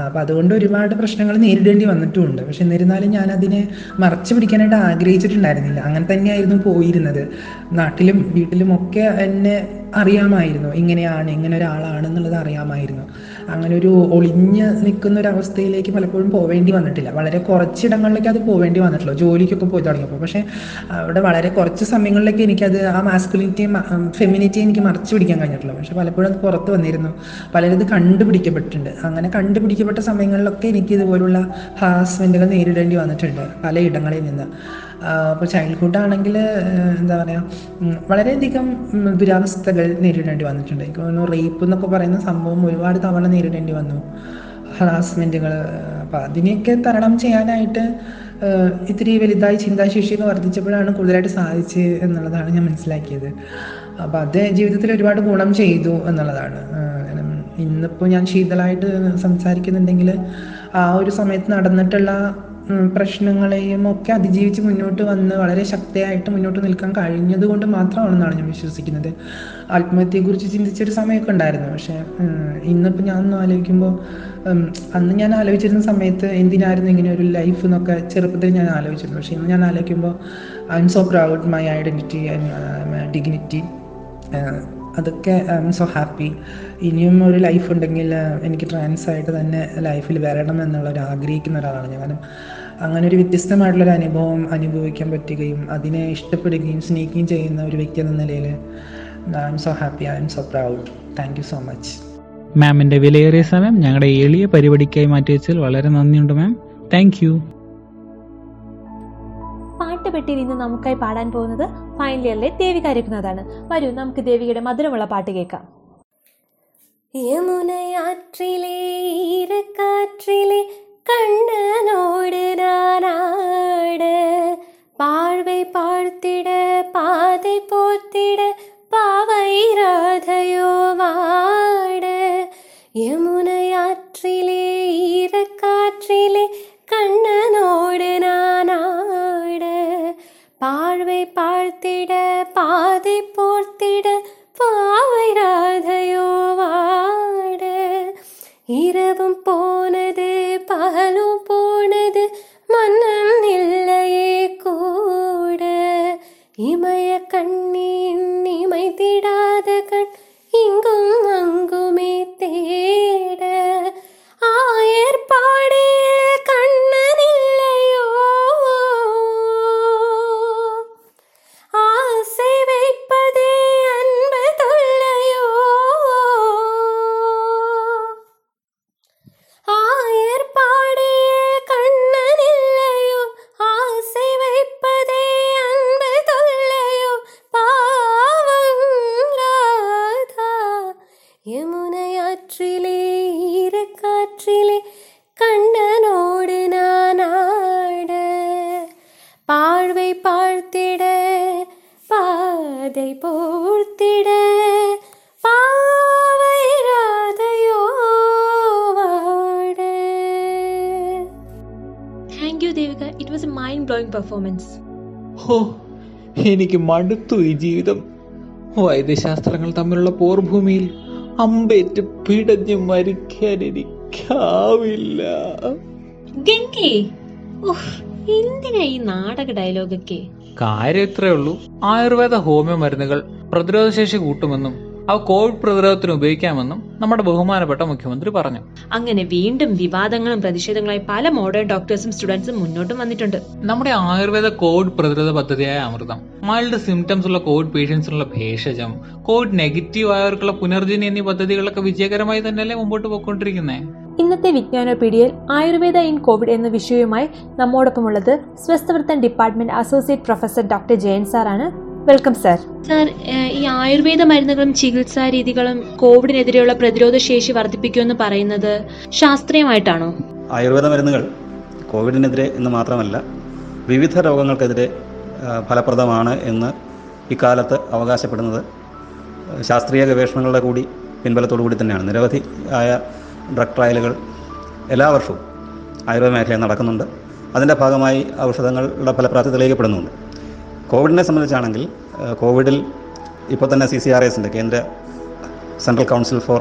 അപ്പം അതുകൊണ്ട് ഒരുപാട് പ്രശ്നങ്ങൾ നേരിടേണ്ടി വന്നിട്ടുമുണ്ട്. പക്ഷെ എന്നിരുന്നാലും ഞാൻ അതിനെ മറച്ചു പിടിക്കാനായിട്ട് ആഗ്രഹിച്ചിട്ടുണ്ടായിരുന്നില്ല. അങ്ങനെ തന്നെയായിരുന്നു പോയിരുന്നത്. നാട്ടിലും വീട്ടിലും ഒക്കെ എന്നെ അറിയാമായിരുന്നു. ഇങ്ങനെയാണ് ഇങ്ങനെ ഒരാളാണെന്നുള്ളത് അറിയാമായിരുന്നു. അങ്ങനെ ഒരു ഒളിഞ്ഞ് നിൽക്കുന്ന ഒരു അവസ്ഥയിലേക്ക് പലപ്പോഴും പോവേണ്ടി വന്നിട്ടില്ല. വളരെ കുറച്ചിടങ്ങളിലേക്ക് അത് പോവേണ്ടി വന്നിട്ടുള്ളൂ. ജോലിക്കൊക്കെ പോയി തുടങ്ങിയപ്പോൾ പക്ഷേ അവിടെ വളരെ കുറച്ച് സമയങ്ങളിലേക്ക് എനിക്കത് ആ മാസ്കുലിനിറ്റിയും ഫെമിനിറ്റിയും എനിക്ക് മറച്ചു പിടിക്കാൻ കഴിഞ്ഞിട്ടുള്ളൂ. പക്ഷെ പലപ്പോഴും അത് പുറത്ത് വന്നിരുന്നു. പലരും ഇത് കണ്ടുപിടിക്കപ്പെട്ടിട്ടുണ്ട്. അങ്ങനെ കണ്ടുപിടിക്കപ്പെട്ട സമയങ്ങളിലൊക്കെ എനിക്ക് ഇതുപോലുള്ള ഹാസ്മെന്റുകൾ നേരിടേണ്ടി വന്നിട്ടുണ്ട് പലയിടങ്ങളിൽ നിന്ന്. അപ്പോൾ ചൈൽഡ്ഹുഡ് ആണെങ്കിൽ എന്താ പറയുക വളരെയധികം ദുരാവസ്ഥകൾ നേരിടേണ്ടി വന്നിട്ടുണ്ട്. എനിക്ക് തോന്നുന്നു റേപ്പ് എന്നൊക്കെ പറയുന്ന സംഭവം ഒരുപാട് തവണ നേരിടേണ്ടി വന്നു. ഹറാസ്മെന്റുകൾ അപ്പോൾ അതിനെയൊക്കെ തരണം ചെയ്യാനായിട്ട് ഇത്തിരി വലുതായി ചിന്താശേഷിയൊക്കെ വർദ്ധിച്ചപ്പോഴാണ് കൂടുതലായിട്ട് സാധിച്ച് എന്നുള്ളതാണ് ഞാൻ മനസ്സിലാക്കിയത്. അപ്പോൾ അത് ജീവിതത്തിൽ ഒരുപാട് ഗുണം ചെയ്തു എന്നുള്ളതാണ്. ഇന്നിപ്പോൾ ഞാൻ ശീതളായിട്ട് സംസാരിക്കുന്നുണ്ടെങ്കിൽ ആ ഒരു സമയത്ത് നടന്നിട്ടുള്ള പ്രശ്നങ്ങളെയും ഒക്കെ അതിജീവിച്ച് മുന്നോട്ട് വന്ന് വളരെ ശക്തിയായിട്ട് മുന്നോട്ട് നിൽക്കാൻ കഴിഞ്ഞത് കൊണ്ട് മാത്രമാണെന്നാണ് ഞാൻ വിശ്വസിക്കുന്നത്. ആത്മഹത്യയെക്കുറിച്ച് ചിന്തിച്ചൊരു സമയമൊക്കെ ഉണ്ടായിരുന്നു. പക്ഷേ ഇന്നിപ്പോൾ ഞാൻ ആലോചിക്കുമ്പോൾ അന്ന് ഞാൻ ആലോചിച്ചിരുന്ന സമയത്ത് എന്തിനായിരുന്നു ഇങ്ങനെ ഒരു ലൈഫ് എന്നൊക്കെ ചെറുപ്പത്തിൽ ഞാൻ ആലോചിച്ചിരുന്നു. പക്ഷേ ഇന്ന് ഞാൻ ആലോചിക്കുമ്പോൾ I am so proud my identity and dignity അതൊക്കെ ഐ എം സോ ഹാപ്പി. ഇനിയും ഒരു ലൈഫ് ഉണ്ടെങ്കിൽ എനിക്ക് ട്രാൻസ് ആയിട്ട് തന്നെ ലൈഫിൽ വരണം എന്നുള്ളൊരു ആഗ്രഹിക്കുന്ന ഒരാളാണ് ഞാൻ. കാരണം അങ്ങനെ ഒരു വ്യത്യസ്തമായിട്ടുള്ളൊരു അനുഭവം അനുഭവിക്കാൻ പറ്റുകയും അതിനെ ഇഷ്ടപ്പെടുകയും സ്നേഹിക്കുകയും ചെയ്യുന്ന ഒരു വ്യക്തി എന്ന നിലയിൽ I am so happy I am so proud. Thank you so much. മാമിന്റെ വിലയേറിയ സമയം ഞങ്ങളുടെ എളിയ പരിപാടിക്കായി മാറ്റിവെച്ചതിൽ വളരെ നന്ദിയുണ്ട് മാം. താങ്ക് പെട്ടിയിൽ ഇന്ന് നമുക്കായി പാടാൻ പോകുന്നത്. ഫൈനൽ ഇയറിലെ ദേവി രഘുനാഥാണ് വരൂ നമുക്ക് ദേവിയുടെ മധുരമുള്ള പാട്ട് കേൾക്കാം. യമുനയാറ്റിലെ കണ്ണനോട് നാനാട്. പാഴ്വൈ പാഴ്ത്തിട പാதை போத்திட பாவை ராதையோ வாட யமுனையாற்றிலே பாதை போர்த்திட പെർഫോമൻസ് ഹോ എനിക്ക് മടുത്തു ഈ ജീവിതം. വൈദ്യശാസ്ത്രങ്ങൾ തമ്മിലുള്ള പോർഭൂമിയിൽ അമ്പേറ്റ് പിടഞ്ഞു മരിക്കാൻ എനിക്കാവില്ല. ഗംഗേ ഉഫ്, എന്തിനാ ഈ നാടക ഡയലോഗൊക്കെ? കാര്യം ഇത്രേ ഉള്ളൂ. ആയുർവേദ ഹോമിയോ മരുന്നുകൾ പ്രതിരോധശേഷി കൂട്ടുമെന്നും അവ കോവിഡ് പ്രതിരോധത്തിന് ഉപയോഗിക്കാമെന്നും നമ്മുടെ ബഹുമാനപ്പെട്ട മുഖ്യമന്ത്രി പറഞ്ഞു. അങ്ങനെ വീണ്ടും വിവാദങ്ങളും പ്രതിഷേധങ്ങളായി പല മോഡേൺ ഡോക്ടേഴ്സും സ്റ്റുഡൻസും മുന്നോട്ടും വന്നിട്ടുണ്ട്. നമ്മുടെ ആയുർവേദ കോവിഡ് പ്രതിരോധ പദ്ധതിയായ അമൃതം മൈൽഡ് സിംറ്റംസ് ഉള്ള കോവിഡ് പേഷ്യൻസിനുള്ള ഭേഷജം കോവിഡ് നെഗറ്റീവ് ആയവർക്കുള്ള പുനർജനി എന്നീ പദ്ധതികളൊക്കെ വിജയകരമായി തന്നെയല്ലേ മുമ്പോട്ട് പോയിക്കൊണ്ടിരിക്കുന്നത് ഇന്നത്തെ വിജ്ഞാനോപീഡിയയിൽ ആയുർവേദ ഇൻ കോവിഡ് എന്ന വിഷയവുമായി നമ്മോടൊപ്പമുള്ളത് സ്വസ്ഥവൃത്തൻ department associate professor doctor Jayan സാറാണ്. Welcome sir. സാർ ഈ ആയുർവേദ മരുന്നുകളും ചികിത്സാ രീതികളും കോവിഡിനെതിരെയുള്ള പ്രതിരോധ ശേഷി വർദ്ധിപ്പിക്കുമെന്ന് പറയുന്നത് ശാസ്ത്രീയമായിട്ടാണോ? ആയുർവേദ മരുന്നുകൾ കോവിഡിനെതിരെ എന്ന് മാത്രമല്ല വിവിധ രോഗങ്ങൾക്കെതിരെ ഫലപ്രദമാണ് എന്ന് ഇക്കാലത്ത് അവകാശപ്പെടുന്നത്. ശാസ്ത്രീയ ഗവേഷണങ്ങളുടെ കൂടി പിൻബലത്തോടു കൂടി തന്നെയാണ്. നിരവധി ആയ ഡ്രഗ് ട്രയലുകൾ എല്ലാ വർഷവും ആയുർവേദ മേഖലയിൽ നടക്കുന്നുണ്ട്. അതിന്റെ ഭാഗമായി ഔഷധങ്ങളുടെ ഫലപ്രാപ്തി തെളിയിക്കപ്പെടുന്നുണ്ട്. കോവിഡിനെ സംബന്ധിച്ചാണെങ്കിൽ കോവിഡിൽ ഇപ്പോൾ തന്നെ സി സി ആർ എസിന്റെ കേന്ദ്ര central council for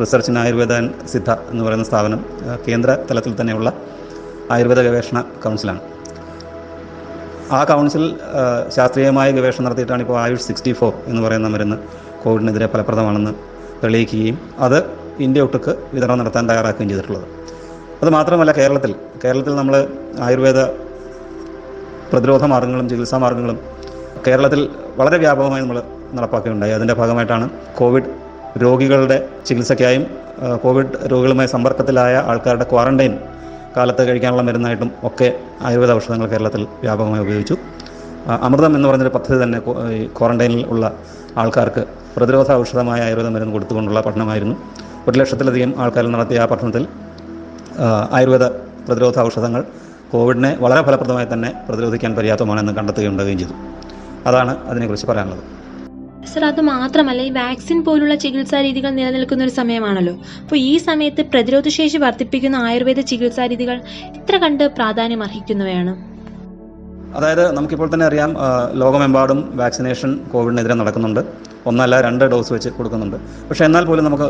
research in Ayurveda and Siddha എന്ന് പറയുന്ന സ്ഥാപനം കേന്ദ്ര തലത്തിൽ തന്നെയുള്ള ആയുർവേദ ഗവേഷണ കൗൺസിലാണ്. ആ കൗൺസിൽ ശാസ്ത്രീയമായ ഗവേഷണം നടത്തിയിട്ടാണ് ഇപ്പോൾ ആയുഷ് സിക്സ്റ്റി ഫോർ എന്ന് പറയുന്ന മരുന്ന് കോവിഡിനെതിരെ ഫലപ്രദമാണെന്ന് തെളിയിക്കുകയും അത് ഇന്ത്യ ഒട്ടുക്ക് വിതരണം നടത്താൻ തയ്യാറാക്കുകയും ചെയ്തിട്ടുള്ളത്. അത് മാത്രമല്ല കേരളത്തിൽ കേരളത്തിൽ നമ്മൾ ആയുർവേദ പ്രതിരോധ മാർഗങ്ങളും ചികിത്സാ മാർഗങ്ങളും കേരളത്തിൽ വളരെ വ്യാപകമായി നമ്മൾ നടപ്പാക്കുകയുണ്ടായി. അതിന്റെ ഭാഗമായിട്ടാണ് കോവിഡ് രോഗികളുടെ ചികിത്സയ്ക്കായും കോവിഡ് രോഗികളുമായി സമ്പർക്കത്തിലായ ആൾക്കാരുടെ ക്വാറന്റൈൻ കാലത്ത് കഴിക്കാനുള്ള മരുന്നായിട്ടും ഒക്കെ ആയുർവേദ ഔഷധങ്ങൾ കേരളത്തിൽ വ്യാപകമായി ഉപയോഗിച്ചു. അമൃതം എന്ന് പറഞ്ഞൊരു പദ്ധതി തന്നെ ക്വാറന്റൈനിൽ ഉള്ള ആൾക്കാർക്ക് പ്രതിരോധ ഔഷധമായ ആയുർവേദ മരുന്ന് കൊടുത്തുകൊണ്ടുള്ള പഠനമായിരുന്നു. ഒരു ലക്ഷത്തിലധികം ആൾക്കാർ നടത്തിയ ആ പഠനത്തിൽ ആയുർവേദ പ്രതിരോധ ഔഷധങ്ങൾ കോവിഡിനെ വളരെ ഫലപ്രദമായി തന്നെ പ്രതിരോധിക്കാൻ പര്യാപ്തമാണെന്ന് കണ്ടെത്തുകയുണ്ടാവുകയും ചെയ്തു. അതാണ് അതിനെക്കുറിച്ച് പറയാനുള്ളത്. സർ അത് മാത്രമല്ല ഈ വാക്സിൻ പോലുള്ള ചികിത്സാ രീതികൾ നിലനിൽക്കുന്ന ഒരു സമയമാണല്ലോ. അപ്പോൾ ഈ സമയത്ത് പ്രതിരോധശേഷി വർദ്ധിപ്പിക്കുന്ന ആയുർവേദ ചികിത്സാ രീതികൾ ഇത്ര കണ്ട് പ്രാധാന്യം അർഹിക്കുന്നവയാണ്? അതായത് നമുക്കിപ്പോൾ തന്നെ അറിയാം ലോകമെമ്പാടും വാക്സിനേഷൻ കോവിഡിനെതിരെ നടക്കുന്നുണ്ട്. ഒന്നല്ല രണ്ട് ഡോസ് വെച്ച് കൊടുക്കുന്നുണ്ട്. പക്ഷേ എന്നാൽ പോലും നമുക്ക്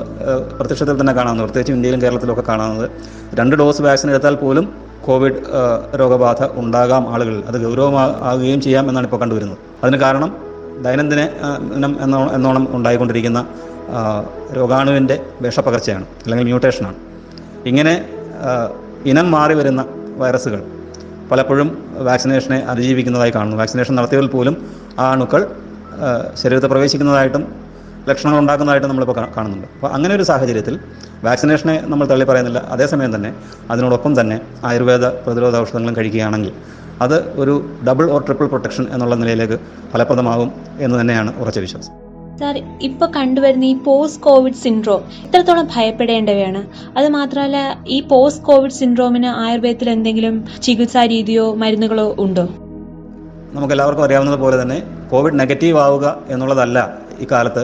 പ്രത്യക്ഷത്തിൽ തന്നെ കാണാവുന്നത് പ്രത്യേകിച്ച് ഇന്ത്യയിലും കേരളത്തിലും ഒക്കെ കാണാവുന്നത് രണ്ട് ഡോസ് വാക്സിൻ എടുത്താൽ പോലും കോവിഡ് രോഗബാധ ഉണ്ടാകാം ആളുകളിൽ അത് ഗൗരവമാകുകയും ചെയ്യാം എന്നാണ് ഇപ്പോൾ കണ്ടുവരുന്നത്. അതിന് കാരണം ദൈനംദിന എന്നോണം ഉണ്ടായിക്കൊണ്ടിരിക്കുന്ന രോഗാണുവിന്റെ വിഷപ്പകർച്ചയാണ് അല്ലെങ്കിൽ മ്യൂട്ടേഷനാണ്. ഇങ്ങനെ ഇനം മാറി വരുന്ന വൈറസുകൾ പലപ്പോഴും വാക്സിനേഷനെ അതിജീവിക്കുന്നതായി കാണുന്നു. വാക്സിനേഷൻ നടത്തിയതിൽ പോലും ആ അണുക്കൾ ശരീരത്തെ പ്രവേശിക്കുന്നതായിട്ടും ലക്ഷണങ്ങൾ ഉണ്ടാക്കുന്നതായിട്ട് നമ്മളിപ്പോൾ കാണുന്നുണ്ട്. അപ്പോൾ അങ്ങനെ ഒരു സാഹചര്യത്തിൽ വാക്സിനേഷനെ നമ്മൾ തള്ളി പറയുന്നില്ല. അതേസമയം തന്നെ അതിനോടൊപ്പം തന്നെ ആയുർവേദ പ്രതിരോധ ഔഷധങ്ങളും കഴിക്കുകയാണെങ്കിൽ അത് ഒരു ഡബിൾ ഓർ ട്രിപ്പിൾ പ്രൊട്ടക്ഷൻ എന്നുള്ള നിലയിലേക്ക് ഫലപ്രദമാകും എന്ന് തന്നെയാണ് ഉറച്ച വിശ്വാസം. സാർ ഇപ്പൊ കണ്ടുവരുന്ന ഈ പോസ്റ്റ് കോവിഡ് സിൻഡ്രോം ഇത്രത്തോളം ഭയപ്പെടേണ്ടവയാണ്. അത് മാത്രമല്ല ഈ പോസ്റ്റ് കോവിഡ് സിൻഡ്രോമിന് ആയുർവേദത്തിൽ എന്തെങ്കിലും ചികിത്സാ രീതിയോ മരുന്നുകളോ ഉണ്ടോ? നമുക്ക് എല്ലാവർക്കും അറിയാവുന്നത് പോലെ തന്നെ കോവിഡ് നെഗറ്റീവ് ആവുക എന്നുള്ളതല്ല ഇക്കാലത്ത്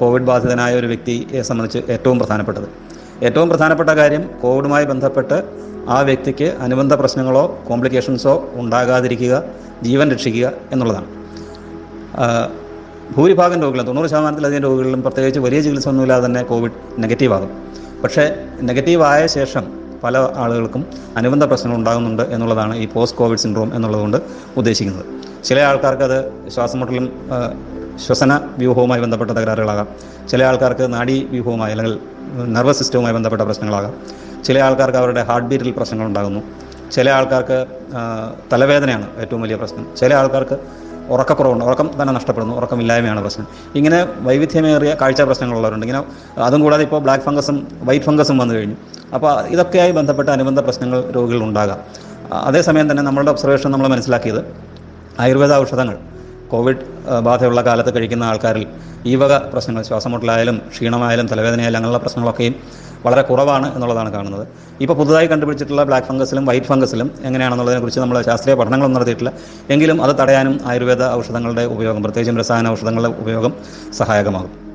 കോവിഡ് ബാധിതനായ ഒരു വ്യക്തിയെ സംബന്ധിച്ച് ഏറ്റവും പ്രധാനപ്പെട്ടത്. ഏറ്റവും പ്രധാനപ്പെട്ട കാര്യം കോവിഡുമായി ബന്ധപ്പെട്ട് ആ വ്യക്തിക്ക് അനുബന്ധ പ്രശ്നങ്ങളോ കോംപ്ലിക്കേഷൻസോ ഉണ്ടാകാതിരിക്കുക ജീവൻ രക്ഷിക്കുക എന്നുള്ളതാണ്. ഭൂരിഭാഗം രോഗികളും തൊണ്ണൂറ് ശതമാനത്തിലധികം രോഗികളിലും പ്രത്യേകിച്ച് വലിയ ചികിത്സ ഒന്നുമില്ലാതെ തന്നെ കോവിഡ് നെഗറ്റീവ് ആകും പക്ഷേ നെഗറ്റീവ് ആയ ശേഷം പല ആളുകൾക്കും അനുബന്ധ പ്രശ്നങ്ങൾ ഉണ്ടാകുന്നുണ്ട് എന്നുള്ളതാണ് ഈ പോസ്റ്റ് കോവിഡ് സിൻഡ്രോം എന്നുള്ളതുകൊണ്ട് ഉദ്ദേശിക്കുന്നത്. ചില ആൾക്കാർക്ക് അത് ശ്വാസമുട്ടലും ശ്വസന വ്യൂഹവുമായി ബന്ധപ്പെട്ട തകരാറുകളാകാം. ചില ആൾക്കാർക്ക് നാഡി വ്യൂഹവുമായി അല്ലെങ്കിൽ നെർവസ് സിസ്റ്റവുമായി ബന്ധപ്പെട്ട പ്രശ്നങ്ങളാകാം. ചില ആൾക്കാർക്ക് അവരുടെ ഹാർട്ട് ബീറ്റിൽ പ്രശ്നങ്ങളുണ്ടാകുന്നു. ചില ആൾക്കാർക്ക് തലവേദനയാണ് ഏറ്റവും വലിയ പ്രശ്നം. ചില ആൾക്കാർക്ക് ഉറക്കക്കുറവുണ്ട്. ഉറക്കം തന്നെ നഷ്ടപ്പെടുന്നു. ഉറക്കമില്ലായ്മയാണ് പ്രശ്നം. ഇങ്ങനെ വൈവിധ്യമേറിയ കാഴ്ച പ്രശ്നങ്ങളുള്ളവരുണ്ട്. ഇങ്ങനെ അതും കൂടാതെ ഇപ്പോൾ ബ്ലാക്ക് ഫംഗസും വൈറ്റ് ഫംഗസും വന്നു കഴിഞ്ഞു. അപ്പോൾ ഇതൊക്കെയായി ബന്ധപ്പെട്ട അനുബന്ധ പ്രശ്നങ്ങൾ ആ, അതേസമയം തന്നെ നമ്മളുടെ ഒബ്സർവേഷൻ നമ്മൾ മനസ്സിലാക്കിയത് ആയുർവേദ ഔഷധങ്ങൾ. കോവിഡ് ബാധയുള്ള കാലത്ത് കഴിക്കുന്ന ആൾക്കാരിൽ ഈ വക പ്രശ്നങ്ങൾ ശ്വാസമുട്ടലായാലും ക്ഷീണമായാലും തലവേദനയായാലും അങ്ങനെയുള്ള പ്രശ്നങ്ങളൊക്കെയും വളരെ കുറവാണ് എന്നുള്ളതാണ് കാണുന്നത്. ഇപ്പോൾ പുതുതായി കണ്ടുപിടിച്ചിട്ടുള്ള ബ്ലാക്ക് ഫംഗസിലും വൈറ്റ് ഫംഗസിലും എങ്ങനെയാണെന്നുള്ളതിനെക്കുറിച്ച് നമ്മൾ ശാസ്ത്രീയ പഠനങ്ങളൊന്നും നടത്തിയിട്ടില്ല. എങ്കിലും അത് തടയാനും ആയുർവേദ ഔഷധങ്ങളുടെ ഉപയോഗം പ്രത്യേകിച്ചും രസായന ഔഷധങ്ങളുടെ ഉപയോഗം സഹായകമാകും.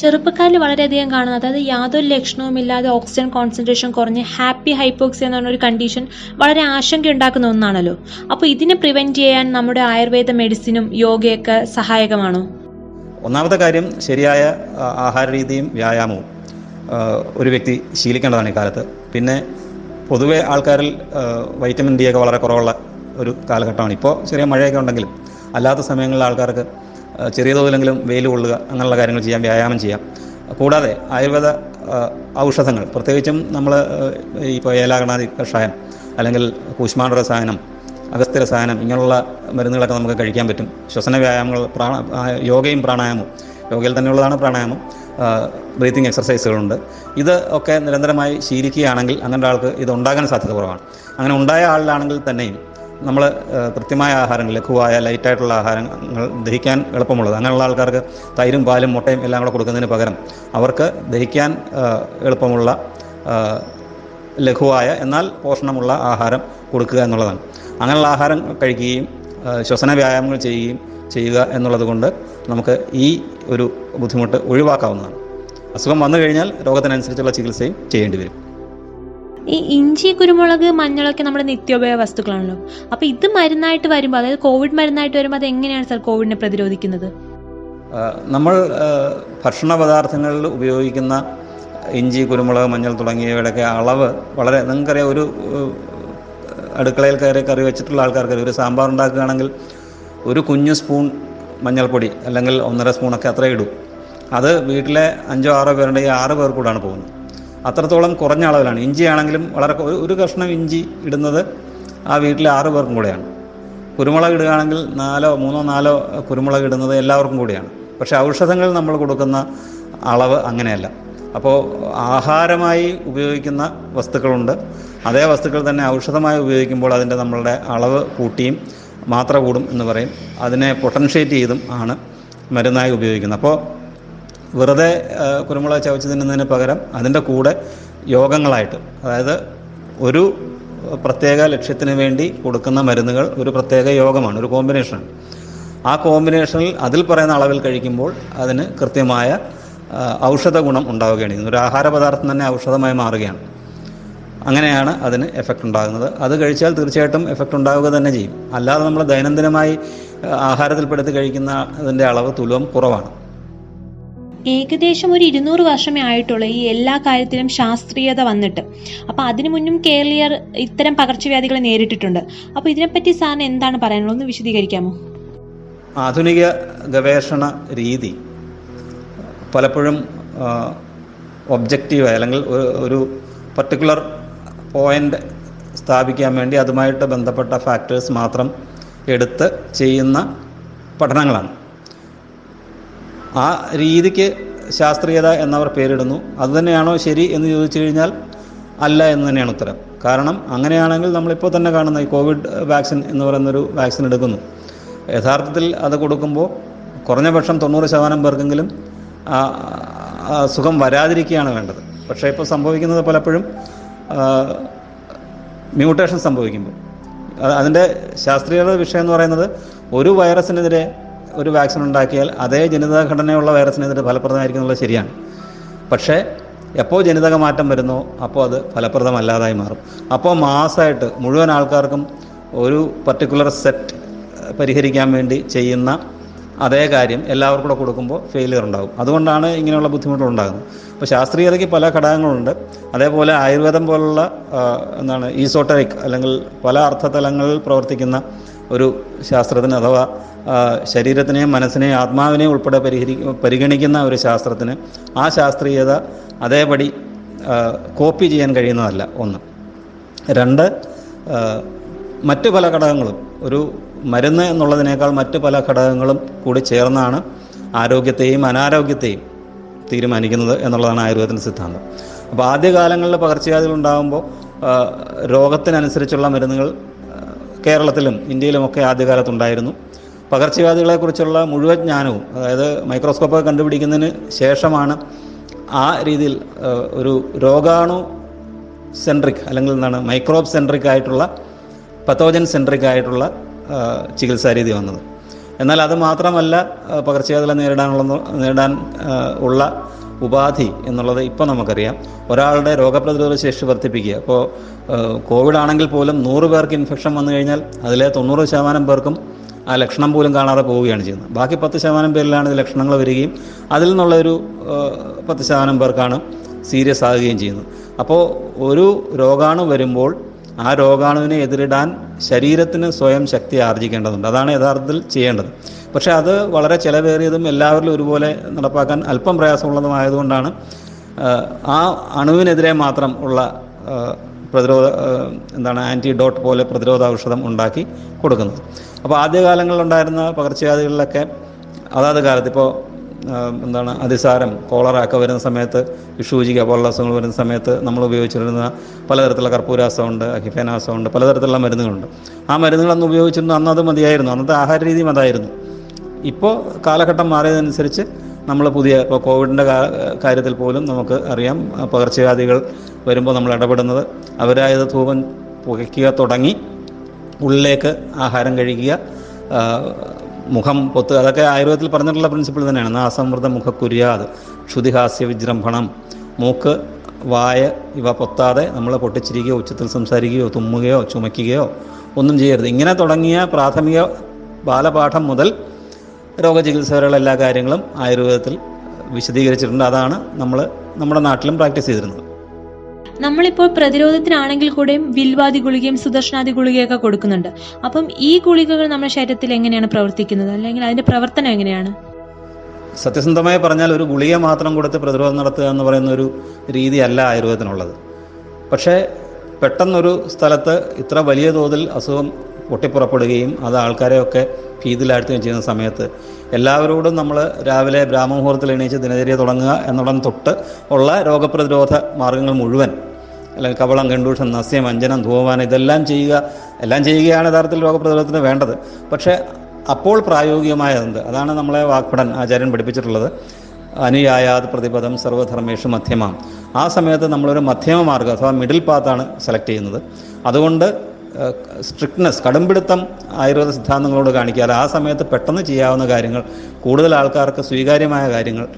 ചെറുപ്പക്കാരിൽ വളരെയധികം കാണുന്നത്. അതായത് യാതൊരു ലക്ഷണവുമില്ലാതെ ഓക്സിജൻ കോൺസെൻട്രേഷൻ കുറഞ്ഞ് ഹാപ്പി ഹൈപ്പോക്സിയ എന്ന് പറഞ്ഞ ഒരു കണ്ടീഷൻ വളരെ ആശങ്ക ഉണ്ടാക്കുന്ന ഒന്നാണല്ലോ. അപ്പോൾ ഇതിനെ പ്രിവെന്റ് ചെയ്യാൻ നമ്മുടെ ആയുർവേദ മെഡിസിനും യോഗയൊക്കെ സഹായകമാണോ? ഒന്നാമത്തെ കാര്യം ശരിയായ ആഹാര രീതിയും വ്യായാമവും ഒരു വ്യക്തി ശീലിക്കേണ്ടതാണ് ഇക്കാലത്ത് പിന്നെ പൊതുവെ ആൾക്കാരിൽ വൈറ്റമിൻ ഡി ഒക്കെ വളരെ കുറവുള്ള ഒരു കാലഘട്ടമാണ്. ഇപ്പോൾ ചെറിയ മഴയൊക്കെ ഉണ്ടെങ്കിലും അല്ലാത്ത സമയങ്ങളിൽ ആൾക്കാർക്ക് ചെറിയ തോതിലെങ്കിലും വെയിൽ കൊള്ളുക അങ്ങനെയുള്ള കാര്യങ്ങൾ ചെയ്യാം വ്യായാമം ചെയ്യാം. കൂടാതെ ആയുർവേദ ഔഷധങ്ങൾ പ്രത്യേകിച്ചും നമ്മൾ ഇപ്പോൾ ഏലാകണാതി കഷായം അല്ലെങ്കിൽ കൂശ്മാണ്ട രസായനം അഗസ്ത്യ രസായനം ഇങ്ങനെയുള്ള മരുന്നുകളൊക്കെ നമുക്ക് കഴിക്കാൻ പറ്റും. ശ്വസന വ്യായാമങ്ങൾ പ്രാണ യോഗയും പ്രാണായാമവും യോഗയിൽ തന്നെയുള്ളതാണ് പ്രാണായാമം ബ്രീത്തിങ് എക്സർസൈസുകളുണ്ട്. ഇത് ഒക്കെ നിരന്തരമായി ശീലിക്കുകയാണെങ്കിൽ അങ്ങനെ ആൾക്ക് ഇത് ഉണ്ടാകാൻ സാധ്യത കുറവാണ്. അങ്ങനെ ഉണ്ടായ ആളിലാണെങ്കിൽ തന്നെയും നമ്മൾ കൃത്യമായ ആഹാരങ്ങൾ ലഘുവായ ലൈറ്റായിട്ടുള്ള ആഹാരങ്ങൾ ദഹിക്കാൻ എളുപ്പമുള്ളത്. അങ്ങനെയുള്ള ആൾക്കാർക്ക് തൈരും പാലും മുട്ടയും എല്ലാം കൂടെ കൊടുക്കുന്നതിന് പകരം അവർക്ക് ദഹിക്കാൻ എളുപ്പമുള്ള ലഘുവായ എന്നാൽ പോഷണമുള്ള ആഹാരം കൊടുക്കുക എന്നുള്ളതാണ്. അങ്ങനെയുള്ള ആഹാരം കഴിക്കുകയും ശ്വസന വ്യായാമങ്ങൾ ചെയ്യുകയും ചെയ്യുക എന്നുള്ളത് കൊണ്ട് നമുക്ക് ഈ ഒരു ബുദ്ധിമുട്ട് ഒഴിവാക്കാവുന്നതാണ്. അസുഖം വന്നു കഴിഞ്ഞാൽ രോഗത്തിനനുസരിച്ചുള്ള ചികിത്സയും ചെയ്യേണ്ടി വരും. ഈ ഇഞ്ചി കുരുമുളക് മഞ്ഞളൊക്കെ നമ്മുടെ നിത്യോപയോഗ വസ്തുക്കളാണല്ലോ. അപ്പോൾ ഇത് മരുന്നായിട്ട് വരുമ്പോൾ അതായത് കോവിഡ് മരുന്നായിട്ട് വരുമ്പോൾ അത് എങ്ങനെയാണ് സാർ കോവിഡിനെ പ്രതിരോധിക്കുന്നത്? നമ്മൾ ഭക്ഷണ പദാർത്ഥങ്ങളിൽ ഉപയോഗിക്കുന്ന ഇഞ്ചി കുരുമുളക് മഞ്ഞൾ തുടങ്ങിയവയുടെയൊക്കെ അളവ് വളരെ നിങ്ങൾക്കറിയാം ഒരു അടുക്കളയിൽ കയറി കറി വെച്ചിട്ടുള്ള ആൾക്കാർക്ക് ഒരു സാമ്പാർ ഉണ്ടാക്കുകയാണെങ്കിൽ ഒരു കുഞ്ഞു സ്പൂൺ മഞ്ഞൾപ്പൊടി അല്ലെങ്കിൽ ഒന്നര സ്പൂണൊക്കെ അത്രേ ഇടും. അത് വീട്ടിലെ അഞ്ചോ ആറോ പേരുണ്ടെങ്കിൽ ആറ് പേർക്കൂടാണ് കൂടാണ് പോകുന്നത്. അത്രത്തോളം കുറഞ്ഞ അളവിലാണ്. ഇഞ്ചി ആണെങ്കിലും വളരെ ഒരു കഷ്ണം ഇഞ്ചി ഇടുന്നത് ആ വീട്ടിലെ ആറ് പേർക്കും കൂടെയാണ്. കുരുമുളക് ഇടുകയാണെങ്കിൽ നാലോ മൂന്നോ നാലോ കുരുമുളക് ഇടുന്നത് എല്ലാവർക്കും കൂടിയാണ്. പക്ഷേ ഔഷധങ്ങൾ നമ്മൾ കൊടുക്കുന്ന അളവ് അങ്ങനെയല്ല. അപ്പോൾ ആഹാരമായി ഉപയോഗിക്കുന്ന വസ്തുക്കളുണ്ട്. അതേ വസ്തുക്കൾ തന്നെ ഔഷധമായി ഉപയോഗിക്കുമ്പോൾ അതിന്റെ നമ്മളുടെ അളവ് കൂട്ടിയും മാത്ര കൂടും എന്ന് പറയും. അതിനെ പൊട്ടൻഷ്യേറ്റ് ചെയ്തും ആണ് മരുന്നായി ഉപയോഗിക്കുന്നത്. അപ്പോൾ വെറുതെ കുരുമുളക് ചവച്ച് തിന്നുന്നതിന് പകരം അതിന്റെ കൂടെ യോഗങ്ങളായിട്ട് അതായത് ഒരു പ്രത്യേക ലക്ഷ്യത്തിന് വേണ്ടി കൊടുക്കുന്ന മരുന്നുകൾ ഒരു പ്രത്യേക യോഗമാണ് ഒരു കോമ്പിനേഷനാണ് ആ കോമ്പിനേഷനിൽ അതിൽ പറയുന്ന അളവിൽ കഴിക്കുമ്പോൾ അതിന് കൃത്യമായ ഔഷധ ഗുണം ഉണ്ടാവുകയാണ്. ചെയ്യുന്നത് ഒരു ആഹാര പദാർത്ഥം തന്നെ ഔഷധമായി മാറുകയാണ്. അങ്ങനെയാണ് അതിന് എഫക്റ്റ് ഉണ്ടാകുന്നത്. അത് കഴിച്ചാൽ തീർച്ചയായിട്ടും എഫക്റ്റ് ഉണ്ടാവുക തന്നെ ചെയ്യും. അല്ലാതെ നമ്മൾ ദൈനംദിനമായി ആഹാരത്തിൽപ്പെടുത്തി കഴിക്കുന്ന അതിന്റെ അളവ് തുലവും കുറവാണ്. ഏകദേശം ഒരു ഇരുന്നൂറ് വർഷമേ ആയിട്ടുള്ളൂ ഈ എല്ലാ കാര്യത്തിലും ശാസ്ത്രീയത വന്നിട്ട്. അപ്പോൾ അതിനു മുന്നും കേരളീയർ ഇത്തരം പകർച്ചവ്യാധികളെ നേരിട്ടിട്ടുണ്ട്. അപ്പോൾ ഇതിനെപ്പറ്റി സാറിന് എന്താണ് പറയാനുള്ളത്? ഒന്ന് വിശദീകരിക്കാമോ? ആധുനിക ഗവേഷണ രീതി പലപ്പോഴും ഒബ്ജക്റ്റീവായി അല്ലെങ്കിൽ ഒരു പർട്ടിക്കുലർ പോയിന്റ് സ്ഥാപിക്കാൻ വേണ്ടി അതുമായിട്ട് ബന്ധപ്പെട്ട ഫാക്ടേഴ്സ് മാത്രം എടുത്ത് ചെയ്യുന്ന പഠനങ്ങളാണ്. ആ രീതിക്ക് ശാസ്ത്രീയത എന്നവർ പേരിടുന്നു. അതുതന്നെയാണോ ശരി എന്ന് ചോദിച്ചു കഴിഞ്ഞാൽ അല്ല എന്ന് തന്നെയാണ് ഉത്തരം. കാരണം അങ്ങനെയാണെങ്കിൽ നമ്മളിപ്പോൾ തന്നെ കാണുന്ന ഈ കോവിഡ് വാക്സിൻ എന്ന് പറയുന്നൊരു വാക്സിൻ എടുക്കുന്നു. യഥാർത്ഥത്തിൽ അത് കൊടുക്കുമ്പോൾ കുറഞ്ഞ പക്ഷം തൊണ്ണൂറ് ശതമാനം പേർക്കെങ്കിലും സുഖം വരാതിരിക്കുകയാണ് വേണ്ടത്. പക്ഷേ ഇപ്പോൾ സംഭവിക്കുന്നത് പലപ്പോഴും മ്യൂട്ടേഷൻ സംഭവിക്കുമ്പോൾ. അത് അതിന്റെ ശാസ്ത്രീയത വിഷയം എന്ന് പറയുന്നത് ഒരു വൈറസിനെതിരെ ഒരു വാക്സിൻ ഉണ്ടാക്കിയാൽ അതേ ജനിതക ഘടനയുള്ള വൈറസിനെതിരെ ഫലപ്രദമായിരിക്കും എന്നുള്ളത് ശരിയാണ്. പക്ഷേ എപ്പോൾ ജനിതക മാറ്റം വരുന്നോ അപ്പോൾ അത് ഫലപ്രദമല്ലാതായി മാറും. അപ്പോൾ മാസമായിട്ട് മുഴുവൻ ആൾക്കാർക്കും ഒരു പർട്ടിക്കുലർ സെറ്റ് പരിഹരിക്കാൻ വേണ്ടി ചെയ്യുന്ന അതേ കാര്യം എല്ലാവർക്കും കൂടെ കൊടുക്കുമ്പോൾ ഫെയിലിയർ ഉണ്ടാകും. അതുകൊണ്ടാണ് ഇങ്ങനെയുള്ള ബുദ്ധിമുട്ടുകൾ ഉണ്ടാകുന്നത്. അപ്പോൾ ശാസ്ത്രീയതയ്ക്ക് പല ഘടകങ്ങളുണ്ട്. അതേപോലെ ആയുർവേദം പോലുള്ള എന്താണ് ഈസോട്ടറിക് അല്ലെങ്കിൽ പല അർത്ഥതലങ്ങളിൽ പ്രവർത്തിക്കുന്ന ഒരു ശാസ്ത്രത്തിന് അഥവാ ശരീരത്തിനെയും മനസ്സിനെയും ആത്മാവിനെയും ഉൾപ്പെടെ പരിഹരി പരിഗണിക്കുന്ന ഒരു ശാസ്ത്രത്തിന് ആ ശാസ്ത്രീയത അതേപടി കോപ്പി ചെയ്യാൻ കഴിയുന്നതല്ല ഒന്ന്. രണ്ട് മറ്റ് പല ഘടകങ്ങളും ഒരു മരുന്ന് എന്നുള്ളതിനേക്കാൾ മറ്റ് പല ഘടകങ്ങളും കൂടി ചേർന്നാണ് ആരോഗ്യത്തെയും അനാരോഗ്യത്തെയും തീരുമാനിക്കുന്നത് എന്നുള്ളതാണ് ആയുർവേദത്തിന്റെ സിദ്ധാന്തം. അപ്പോൾ ആദ്യകാലങ്ങളിൽ പകർച്ചവ്യാധികൾ ഉണ്ടാകുമ്പോൾ രോഗത്തിനനുസരിച്ചുള്ള മരുന്നുകൾ കേരളത്തിലും ഇന്ത്യയിലുമൊക്കെ ആദ്യകാലത്തുണ്ടായിരുന്നു. പകർച്ചവ്യാധികളെക്കുറിച്ചുള്ള മുഴുവൻ ജ്ഞാനവും അതായത് മൈക്രോസ്കോപ്പ് കണ്ടുപിടിക്കുന്നതിന് ശേഷമാണ് ആ രീതിയിൽ ഒരു രോഗാണു സെൻട്രിക് അല്ലെങ്കിൽ എന്താണ് മൈക്രോബ് സെൻട്രിക് ആയിട്ടുള്ള പത്തോജൻ സെൻട്രിക് ആയിട്ടുള്ള ചികിത്സാ രീതി വന്നത്. എന്നാൽ അത് മാത്രമല്ല പകർച്ചവ്യാധികളെ നേരിടാനുള്ള നേരിടാൻ ഉള്ള ഉപാധി എന്നുള്ളത് ഇപ്പോൾ നമുക്കറിയാം. ഒരാളുടെ രോഗപ്രതിരോധ ശേഷി വർദ്ധിപ്പിക്കുക. അപ്പോൾ കോവിഡ് ആണെങ്കിൽ പോലും നൂറ് പേർക്ക് ഇൻഫെക്ഷൻ വന്നു കഴിഞ്ഞാൽ അതിലെ തൊണ്ണൂറ് ശതമാനം പേർക്കും ആ ലക്ഷണം പോലും കാണാതെ പോവുകയാണ് ചെയ്യുന്നത്. ബാക്കി പത്ത് ശതമാനം പേരിലാണ് ഇത് ലക്ഷണങ്ങൾ വരികയും അതിൽ നിന്നുള്ള ഒരു ആ, പത്ത് ശതമാനം പേർക്കാണ് സീരിയസ് ആകുകയും ചെയ്യുന്നത്. അപ്പോൾ ഒരു രോഗാണു വരുമ്പോൾ ആ രോഗാണുവിനെ എതിരിടാൻ ശരീരത്തിന് സ്വയം ശക്തി ആർജിക്കേണ്ടതുണ്ട്. അതാണ് യഥാർത്ഥത്തിൽ ചെയ്യേണ്ടത്. പക്ഷേ അത് വളരെ ചിലവേറിയതും എല്ലാവരിലും ഒരുപോലെ നടപ്പാക്കാൻ അല്പം പ്രയാസമുള്ളതുമായതുകൊണ്ടാണ് ആ, അണുവിനെതിരെ മാത്രം ഉള്ള പ്രതിരോധ എന്താണ് ആന്റിഡോട്ട് പോലെ പ്രതിരോധ ഔഷധം ഉണ്ടാക്കി കൊടുക്കുന്നത്. അപ്പോൾ ആദ്യകാലങ്ങളിലുണ്ടായിരുന്ന പകർച്ചവ്യാധികളിലൊക്കെ അതാത് കാലത്ത് ഇപ്പോൾ എന്താണ് അതിസാരം കോളറ ഒക്കെ വരുന്ന സമയത്ത് വിഷൂചിക പോലുള്ള അസുഖങ്ങൾ വരുന്ന സമയത്ത് നമ്മൾ ഉപയോഗിച്ചിരുന്ന പലതരത്തിലുള്ള കർപ്പൂരാസമുണ്ട് അഹിഫേനാസമുണ്ട് പലതരത്തിലുള്ള മരുന്നുകളുണ്ട്. ആ മരുന്നുകളൊന്നും ഉപയോഗിച്ചിരുന്നു അന്ന് അത് മതിയായിരുന്നു അന്നത്തെ ആഹാര രീതിയും അതായിരുന്നു. ഇപ്പോൾ കാലഘട്ടം മാറിയതനുസരിച്ച് നമ്മൾ പുതിയ ഇപ്പോൾ കോവിഡിന്റെ കാര്യത്തിൽ പോലും നമുക്ക് അറിയാം പകർച്ചവ്യാധികൾ വരുമ്പോൾ നമ്മൾ ഇടപെടുന്നത് അവരായത് ധൂപം പുകയ്ക്കുക തുടങ്ങി ഉള്ളിലേക്ക് ആഹാരം കഴിക്കുക മുഖം പൊത്ത്. അതൊക്കെ ആയുർവേദത്തിൽ പറഞ്ഞിട്ടുള്ള പ്രിൻസിപ്പിൾ തന്നെയാണ്. നാസമൃത മുഖക്കുര്യാത് ക്ഷുതിഹാസ്യ വിജൃംഭണം മൂക്ക് വായ ഇവ പൊത്താതെ നമ്മൾ പൊട്ടിച്ചിരിക്കുകയോ ഉച്ചത്തിൽ സംസാരിക്കുകയോ തുമ്മുകയോ ചുമയ്ക്കുകയോ ഒന്നും ചെയ്യരുത്. ഇങ്ങനെ തുടങ്ങിയ പ്രാഥമിക ബാലപാഠം മുതൽ രോഗചികിത്സ വരെയുള്ള എല്ലാ കാര്യങ്ങളും ആയുർവേദത്തിൽ വിശദീകരിച്ചിട്ടുണ്ട്. അതാണ് നമ്മൾ നമ്മുടെ നാട്ടിലും പ്രാക്ടീസ് ചെയ്തിരുന്നത്. നമ്മളിപ്പോൾ പ്രതിരോധത്തിനാണെങ്കിൽ കൂടെയും വിൽവാദി ഗുളികയും സുദർശനാദി ഗുളികയൊക്കെ കൊടുക്കുന്നുണ്ട്. അപ്പം ഈ ഗുളികകൾ നമ്മുടെ ശരീരത്തിൽ എങ്ങനെയാണ് പ്രവർത്തിക്കുന്നത്? അല്ലെങ്കിൽ അതിന്റെ പ്രവർത്തനം എങ്ങനെയാണ്? സത്യസന്ധമായി പറഞ്ഞാൽ ഒരു ഗുളിക മാത്രം കൊടുത്ത് പ്രതിരോധം നടത്തുക എന്ന് പറയുന്ന ഒരു രീതിയല്ല ആയുർവേദത്തിനുള്ളത്. പക്ഷേ പെട്ടെന്നൊരു സ്ഥലത്ത് ഇത്ര വലിയ തോതിൽ അസുഖം പൊട്ടിപ്പുറപ്പെടുകയും അത് ആൾക്കാരെയൊക്കെ ഭീതിയിലാഴ്ത്തുകയും ചെയ്യുന്ന സമയത്ത് എല്ലാവരോടും നമ്മൾ രാവിലെ ബ്രാഹ്മമുഹൂർത്തത്തിൽ എണീച്ച് ദിനചര്യ തുടങ്ങുക എന്നുള്ള തൊട്ട് ഉള്ള രോഗപ്രതിരോധ മാർഗങ്ങൾ മുഴുവൻ അല്ലെങ്കിൽ കവളം കണ്ടൂഷൻ നസ്യം അഞ്ജനം ധൂമപാനം ഇതെല്ലാം ചെയ്യുക എല്ലാം ചെയ്യുകയാണ് യഥാർത്ഥത്തിൽ രോഗപ്രതിരോധത്തിന് വേണ്ടത്. പക്ഷേ അപ്പോൾ പ്രായോഗികമായതുണ്ട് അതാണ് നമ്മളെ വാക്പടൻ ആചാര്യൻ പഠിപ്പിച്ചിട്ടുള്ളത്. അനുയായാത് പ്രതിപദം സർവധർമ്മേഷു മധ്യമാം. ആ സമയത്ത് നമ്മളൊരു മധ്യമ മാർഗം അഥവാ മിഡിൽ പാത്താണ് സെലക്ട് ചെയ്യുന്നത്. അതുകൊണ്ട് സ്ട്രിക്ട്നെസ് കടുംപിടുത്തം ആയുർവേദ സിദ്ധാന്തങ്ങളോട് കാണിക്കാതെ ആ സമയത്ത് പെട്ടെന്ന് ചെയ്യാവുന്ന കാര്യങ്ങൾ കൂടുതൽ ആൾക്കാർക്ക് സ്വീകാര്യമായ കാര്യങ്ങൾ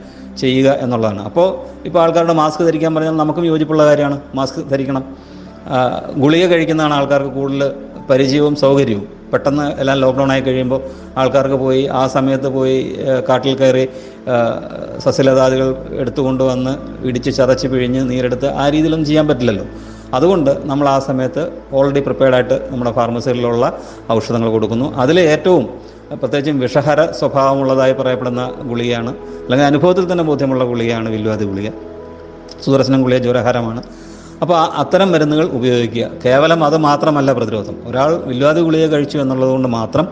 ചെയ്യുക എന്നുള്ളതാണ്. അപ്പോൾ ഇപ്പോൾ ആൾക്കാരുടെ മാസ്ക് ധരിക്കാൻ പറഞ്ഞാൽ നമുക്കും യോജിപ്പുള്ള കാര്യമാണ്. മാസ്ക് ധരിക്കണം. ഗുളിക കഴിക്കുന്നതാണ് ആൾക്കാർക്ക് കൂടുതൽ പരിചയവും സൗകര്യവും. പെട്ടെന്ന് എല്ലാം ലോക്ക്ഡൗൺ ആയി കഴിയുമ്പോൾ ആൾക്കാർക്ക് പോയി ആ സമയത്ത് പോയി കാട്ടിൽ കയറി സസ്യലതാദികൾ എടുത്തുകൊണ്ട് വന്ന് ഇടിച്ച് ചതച്ച് പിഴിഞ്ഞ് നീരെടുത്ത് ആ രീതിയിലൊന്നും ചെയ്യാൻ പറ്റില്ലല്ലോ. അതുകൊണ്ട് നമ്മൾ ആ സമയത്ത് ഓൾറെഡി പ്രിപ്പയർഡായിട്ട് നമ്മുടെ ഫാർമസികളിലുള്ള ഔഷധങ്ങൾ കൊടുക്കുന്നു. അതിൽ ഏറ്റവും പ്രത്യേകിച്ചും വിഷഹര സ്വഭാവമുള്ളതായി പറയപ്പെടുന്ന ഗുളികയാണ്. അല്ലെങ്കിൽ അനുഭവത്തിൽ തന്നെ ബോധ്യമുള്ള ഗുളികയാണ് വില്വാദി ഗുളിക. സുദർശനം ഗുളിക ജ്വരഹരമാണ്. അപ്പോൾ അത്തരം മരുന്നുകൾ ഉപയോഗിക്കുക. കേവലം അത് മാത്രമല്ല പ്രതിരോധം. ഒരാൾ വില്വാദി ഗുളിക കഴിച്ചു എന്നുള്ളതുകൊണ്ട് മാത്രം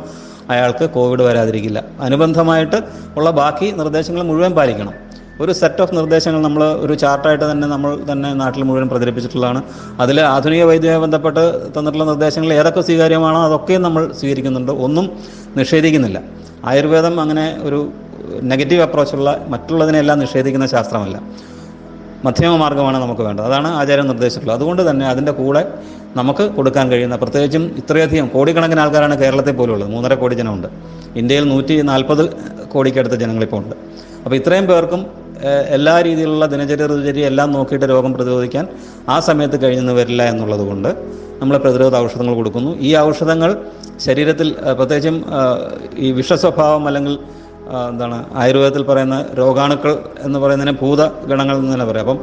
അയാൾക്ക് കോവിഡ് വരാതിരിക്കില്ല. അനുബന്ധമായിട്ട് ഉള്ള ബാക്കി നിർദ്ദേശങ്ങൾ മുഴുവൻ പാലിക്കണം. ഒരു സെറ്റ് ഓഫ് നിർദ്ദേശങ്ങൾ നമ്മൾ ഒരു ചാർട്ടായിട്ട് തന്നെ നമ്മൾ തന്നെ നാട്ടിൽ മുഴുവൻ പ്രചരിപ്പിച്ചിട്ടുള്ളതാണ്. അതിൽ ആധുനിക വൈദ്യവുമായി ബന്ധപ്പെട്ട് തന്നിട്ടുള്ള നിർദ്ദേശങ്ങൾ ഏതൊക്കെ സ്വീകാര്യമാണോ അതൊക്കെയും നമ്മൾ സ്വീകരിക്കുന്നുണ്ട്. ഒന്നും നിഷേധിക്കുന്നില്ല. ആയുർവേദം അങ്ങനെ ഒരു നെഗറ്റീവ് അപ്രോച്ചുള്ള മറ്റുള്ളതിനെല്ലാം നിഷേധിക്കുന്ന ശാസ്ത്രമല്ല. മധ്യമ മാർഗമാണ് നമുക്ക് വേണ്ടത്. അതാണ് ആചാര്യം നിർദ്ദേശിച്ചിട്ടുള്ളത്. അതുകൊണ്ട് തന്നെ അതിന്റെ കൂടെ നമുക്ക് കൊടുക്കാൻ കഴിയുന്ന പ്രത്യേകിച്ചും ഇത്രയധികം കോടിക്കണക്കിന് ആൾക്കാരാണ് കേരളത്തിൽ പോലും ഉള്ളത് മൂന്നര കോടി ജനമുണ്ട്. ഇന്ത്യയിൽ നൂറ്റി നാൽപ്പത് കോടിക്കടുത്ത് ജനങ്ങളിപ്പോൾ ഉണ്ട്. അപ്പോൾ ഇത്രയും പേർക്കും എല്ലാ രീതിയിലുള്ള ദിനചര്യ ഋതുചര്യ എല്ലാം നോക്കിയിട്ട് രോഗം പ്രതിരോധിക്കാൻ ആ സമയത്ത് കഴിഞ്ഞെന്ന് വരില്ല എന്നുള്ളത് കൊണ്ട് നമ്മൾ പ്രതിരോധ ഔഷധങ്ങൾ കൊടുക്കുന്നു. ഈ ഔഷധങ്ങൾ ശരീരത്തിൽ പ്രത്യേകിച്ചും ഈ വിഷസ്വഭാവം അല്ലെങ്കിൽ എന്താണ് ആയുർവേദത്തിൽ പറയുന്ന രോഗാണുക്കൾ എന്ന് പറയുന്നതിനെ ഭൂതഗണങ്ങൾ എന്ന് തന്നെ പറയാം. അപ്പം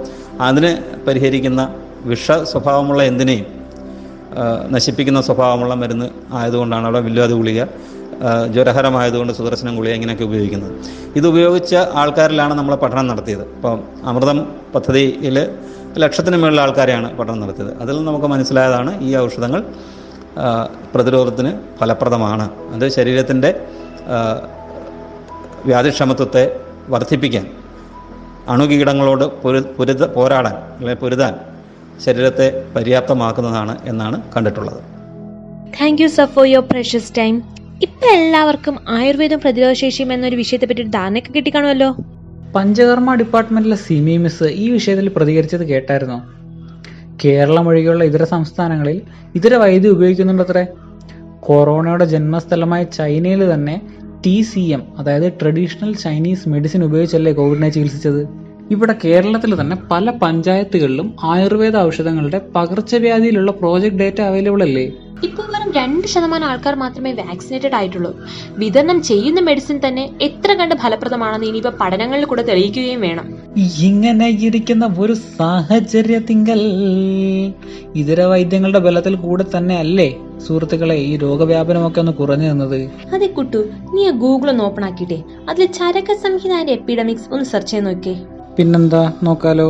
അതിനെ പരിഹരിക്കുന്ന വിഷ സ്വഭാവമുള്ള എന്തിനേയും നശിപ്പിക്കുന്ന സ്വഭാവമുള്ള മരുന്ന് ആയതുകൊണ്ടാണ് അവിടെ വില്വാതി ഗുളിക. ജ്വരഹരമായതുകൊണ്ട് സുദർശനം ഗുളിക ഇങ്ങനെയൊക്കെ ഉപയോഗിക്കുന്നത്. ഇത് ഉപയോഗിച്ച ആൾക്കാരിലാണ് നമ്മൾ പഠനം നടത്തിയത്. ഇപ്പം അമൃതം പദ്ധതിയിൽ ലക്ഷത്തിന് മുകളിൽ ആൾക്കാരെയാണ് പഠനം നടത്തിയത്. അതിൽ നമുക്ക് മനസ്സിലായതാണ് ഈ ഔഷധങ്ങൾ പ്രതിരോധത്തിന് ഫലപ്രദമാണ്. അത് ശരീരത്തിന്റെ വ്യാധിക്ഷമത്വത്തെ വർദ്ധിപ്പിക്കാൻ അണുകീടങ്ങളോട് പൊരു പൊരുത പോരാടാൻ അല്ലെങ്കിൽ പൊരുതാൻ ശരീരത്തെ പര്യാപ്തമാക്കുന്നതാണ് എന്നാണ് കണ്ടിട്ടുള്ളത്. Thank you sir for your precious time ഇപ്പൊ എല്ലാവർക്കും ആയുർവേദം പ്രതിരോധശേഷിയും എന്നൊരു വിഷയത്തെ പറ്റി ഒരു ധാരണയൊക്കെ കിട്ടിക്കാണുമല്ലോ. പഞ്ചകർമ്മ ഡിപ്പാർട്ട്മെന്റിലെ സിമി മിസ് ഈ വിഷയത്തിൽ പ്രതികരിച്ചത് കേട്ടായിരുന്നോ? കേരളം ഒഴികെയുള്ള ഇതര സംസ്ഥാനങ്ങളിൽ ഇതര വൈദ്യുതി ഉപയോഗിക്കുന്നുണ്ടത്രേ. കൊറോണയുടെ ജന്മസ്ഥലമായ ചൈനയിൽ തന്നെ ടി സി എം അതായത് ട്രഡീഷണൽ ചൈനീസ് മെഡിസിൻ ഉപയോഗിച്ചല്ലേ കോവിഡിനെ ചികിത്സിച്ചത്? ഇവിടെ കേരളത്തിൽ തന്നെ പല പഞ്ചായത്തുകളിലും ആയുർവേദ ഔഷധങ്ങളുടെ പകർച്ചവ്യാധിയിലുള്ള പ്രോജക്ട് ഡേറ്റ അവൈലബിൾ അല്ലേ? ഇപ്പോൾ വെറും രണ്ട് ശതമാനം ആൾക്കാർ മാത്രമേ വാക്സിനേറ്റഡ് ആയിട്ടുള്ളൂ. വിതരണം ചെയ്യുന്ന മെഡിസിൻ തന്നെ എത്ര കണ്ട് ഫലപ്രദമാണെന്ന് ഇനിയിപ്പോ പഠനങ്ങളിൽ കൂടെ തെളിയിക്കുകയും വേണം. ഇങ്ങനെ ഇരിക്കുന്ന ഒരു സാഹചര്യത്തിങ്കൽ ഇതര വൈദ്യങ്ങളുടെ ബലത്തിൽ കൂടെ തന്നെ അല്ലേ സുഹൃത്തുക്കളെ ഈ രോഗവ്യാപനമൊക്കെ ഒന്ന് കുറഞ്ഞു നിന്നത്? അതെ കുട്ടു നീ ഗൂഗിൾ ഒന്ന് ഓപ്പൺ ആക്കിട്ടെ അതിൽ ചരക സംഹിത എപ്പിഡമിക്സ് ഒന്ന് സെർച്ച് ചെയ്ത് നോക്കിയേ. പിന്നെന്താ നോക്കാലോ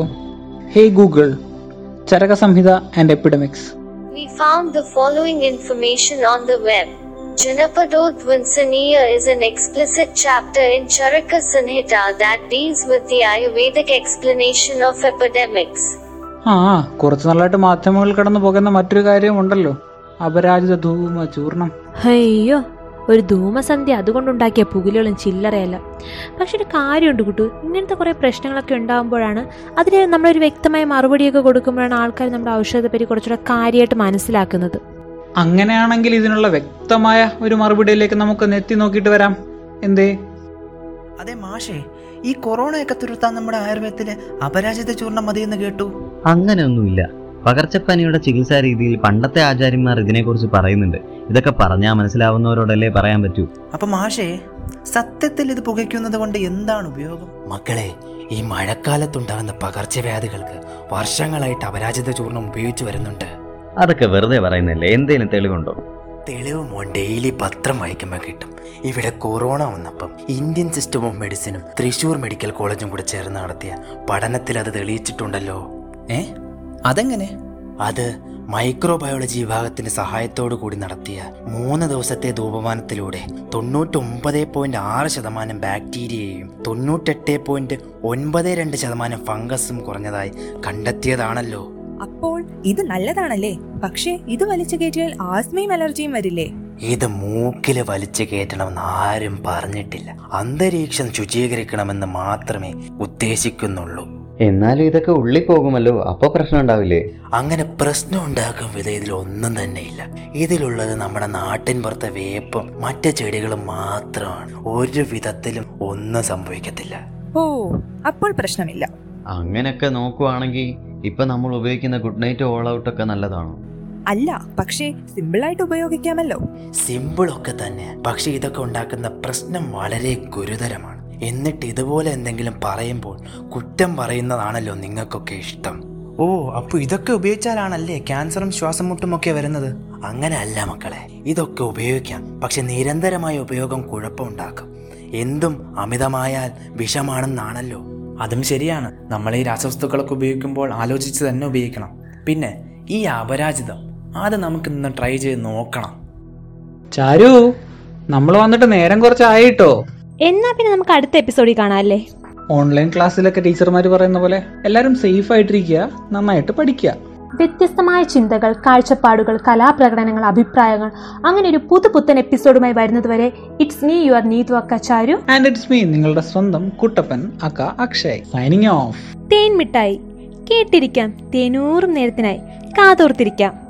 hey Google Charaka Samhita and epidemics We found the following information on the web. Janapadodhvansaniya is an explicit chapter in Charaka Sanhita that deals with the Ayurvedic explanation of epidemics. ആ കുറച്ചു നാളായിട്ട് മാധ്യമങ്ങളിൽ കടന്നു പോകുന്ന മറ്റൊരു കാര്യമുണ്ടല്ലോ അപരാജിത ധൂമ ചൂർണം അയ്യോ ഒരു ധൂമസന്ധ്യ അതുകൊണ്ടുണ്ടാക്കിയ പുകിലുകളും ചില്ലറയല്ല. പക്ഷെ ഒരു കാര്യമുണ്ട് കുട്ടു ഇങ്ങനത്തെ കുറേ പ്രശ്നങ്ങളൊക്കെ ഉണ്ടാകുമ്പോഴാണ് അതിന് നമ്മളൊരു വ്യക്തമായ മറുപടിയൊക്കെ കൊടുക്കുമ്പോഴാണ് ആൾക്കാർ നമ്മുടെ ഔഷധത്തെപ്പറ്റി കുറച്ചുകൂടെ കാര്യമായിട്ട് മനസ്സിലാക്കുന്നത്. അങ്ങനെയാണെങ്കിൽ ഇതിനുള്ള വ്യക്തമായ ഒരു മറുപടിയിലേക്ക് നമുക്ക് നെത്തി നോക്കിയിട്ട് വരാം. എന്തേ? അതെ മാഷേ ഈ കൊറോണയൊക്കെ തുരുത്താൻ നമ്മുടെ ആയുർവേദത്തിലെ അപരാജിത ചൂർണം മതിയെന്ന് കേട്ടു. അങ്ങനെയൊന്നുമില്ല. പകർച്ചപ്പനിയുടെ ചികിത്സാ രീതിയിൽ പണ്ടത്തെ ആചാര്യന്മാർ ഇതിനെക്കുറിച്ച് പറയുന്നുണ്ട്. ഇതൊക്കെ പറഞ്ഞാൽ മനസ്സിലാവുന്നവരോടല്ലേ പറയാൻ പറ്റൂ. അപ്പൊ മാഷേ സത്യത്തിൽ ഇത് പുകയ്ക്കുന്നത് കൊണ്ട് എന്താണ് ഉപയോഗം? മക്കളെ ഈ മഴക്കാലത്തുണ്ടാകുന്ന പകർച്ചവ്യാധികൾക്ക് വർഷങ്ങളായിട്ട് അപരാജിത ചൂർണം ഉപയോഗിച്ചു വരുന്നുണ്ട്. അതൊക്കെ വെറുതെ പറയുന്നില്ലേ എന്തെങ്കിലും തെളിവുണ്ടോ? തെളിവ് മോൻ ഡെയിലി പത്രം വായിക്കുമ്പോൾ കിട്ടും. ഇവിടെ കൊറോണ വന്നപ്പം ഇന്ത്യൻ സിസ്റ്റം ഓഫ് മെഡിസിനും തൃശൂർ മെഡിക്കൽ കോളേജും കൂടെ ചേർന്ന് നടത്തിയ പഠനത്തിൽ അത് തെളിയിച്ചിട്ടുണ്ടല്ലോ. ഏ? അതെങ്ങനെ? അത് മൈക്രോബയോളജി വിഭാഗത്തിന്റെ സഹായത്തോടു കൂടി നടത്തിയ മൂന്ന് ദിവസത്തെ ധൂപമാനത്തിലൂടെ തൊണ്ണൂറ്റൊമ്പത് പോയിന്റ് ആറ് ശതമാനം ബാക്ടീരിയയും തൊണ്ണൂറ്റെട്ട് പോയിന്റ് ഒൻപത് രണ്ട് ശതമാനം ഫംഗസും കുറഞ്ഞതായി കണ്ടെത്തിയതാണല്ലോ. അപ്പോൾ ഇത് നല്ലതാണല്ലേ? പക്ഷേ ഇത് വലിച്ചു കയറ്റിയാൽ ആസ്മയും അലർജിയും വരില്ലേ? ഇത് മൂക്കിൽ വലിച്ചു കയറ്റണമെന്ന് ആരും പറഞ്ഞിട്ടില്ല. അന്തരീക്ഷം ശുചീകരിക്കണമെന്ന് മാത്രമേ ഉദ്ദേശിക്കുന്നുള്ളൂ. എന്നാലും ഇതൊക്കെ ഉള്ളിൽ പോകുമല്ലോ അപ്പൊ പ്രശ്നം ഉണ്ടാവില്ലേ? അങ്ങനെ പ്രശ്നം ഉണ്ടാക്കും വിധ ഇതിലൊന്നും തന്നെ ഇല്ല. ഇതിലുള്ളത് നമ്മുടെ നാട്ടിൻ പുറത്തെ വേപ്പും മറ്റു ചെടികളും മാത്രമാണ്. ഒരു വിധത്തിലും ഒന്നും സംഭവിക്കത്തില്ല. ഓ അപ്പോൾ പ്രശ്നമില്ല. അങ്ങനെയൊക്കെ നോക്കുവാണെങ്കിൽ ഇപ്പൊ നമ്മൾ ഉപയോഗിക്കുന്ന ഗുഡ് നൈറ്റ് ഓൾ ഔട്ട് ഒക്കെ നല്ലതാണോ? അല്ല പക്ഷേ സിമ്പിൾ ആയിട്ട് ഉപയോഗിക്കാമല്ലോ. സിമ്പിൾ ഒക്കെ തന്നെ. പക്ഷേ ഇതൊക്കെ ഉണ്ടാക്കുന്ന പ്രശ്നം വളരെ ഗുരുതരമാണ്. എന്നിട്ട് ഇതുപോലെ എന്തെങ്കിലും പറയുമ്പോൾ കുറ്റം പറയുന്നതാണല്ലോ നിങ്ങൾക്കൊക്കെ ഇഷ്ടം. ഓ അപ്പോൾ ഇതൊക്കെ ഉപയോഗിച്ചാലാണല്ലേ ക്യാൻസറും ശ്വാസം മുട്ടുമൊക്കെ വരുന്നത്? അങ്ങനെ അല്ല മക്കളെ ഇതൊക്കെ ഉപയോഗിക്കാം. പക്ഷെ നിരന്തരമായ ഉപയോഗം കുഴപ്പമുണ്ടാക്കും. എന്തും അമിതമായാൽ വിഷമാണെന്നാണല്ലോ. അതും ശരിയാണ്. നമ്മൾ ഈ രാസവസ്തുക്കളൊക്കെ ഉപയോഗിക്കുമ്പോൾ ആലോചിച്ച് തന്നെ ഉപയോഗിക്കണം. പിന്നെ ഈ അപരാജിതം അത് നമുക്ക് ഇന്ന് ട്രൈ ചെയ്ത് നോക്കണം. ചാരു നമ്മൾ വന്നിട്ട് നേരം കുറച്ചായിട്ടോ എന്നാ പിന്നെ നമുക്ക് അടുത്ത എപ്പിസോഡിൽ കാണാം അല്ലേ? ഓൺലൈൻ ക്ലാസ്സിലൊക്കെ ടീച്ചർമാർ പറയുന്ന പോലെ എല്ലാവരും സേഫ് ആയിട്ടിരിക്കുക നന്നായിട്ട് പഠിക്കുക. വ്യത്യസ്തമായ ചിന്തകൾ കാഴ്ചപ്പാടുകൾ കലാപ്രകടനങ്ങൾ അഭിപ്രായങ്ങൾ അങ്ങനെ ഒരു പുതുപുത്തൻ എപ്പിസോഡുമായി വരുന്നതുവരെ ഇറ്റ്സ് മീ യുവർ നീതു അക്ക ചാരു ആൻഡ് ഇറ്റ്സ് മീ നിങ്ങളുടെ സ്വന്തം കുട്ടപ്പൻ അക്ക അക്ഷയ് സൈനിങ് ഓഫ് തേൻ മിഠായി. കേട്ടിരിക്കാം തേനൂറും നേരത്തിനായി. കാതോർത്തിരിക്കാം.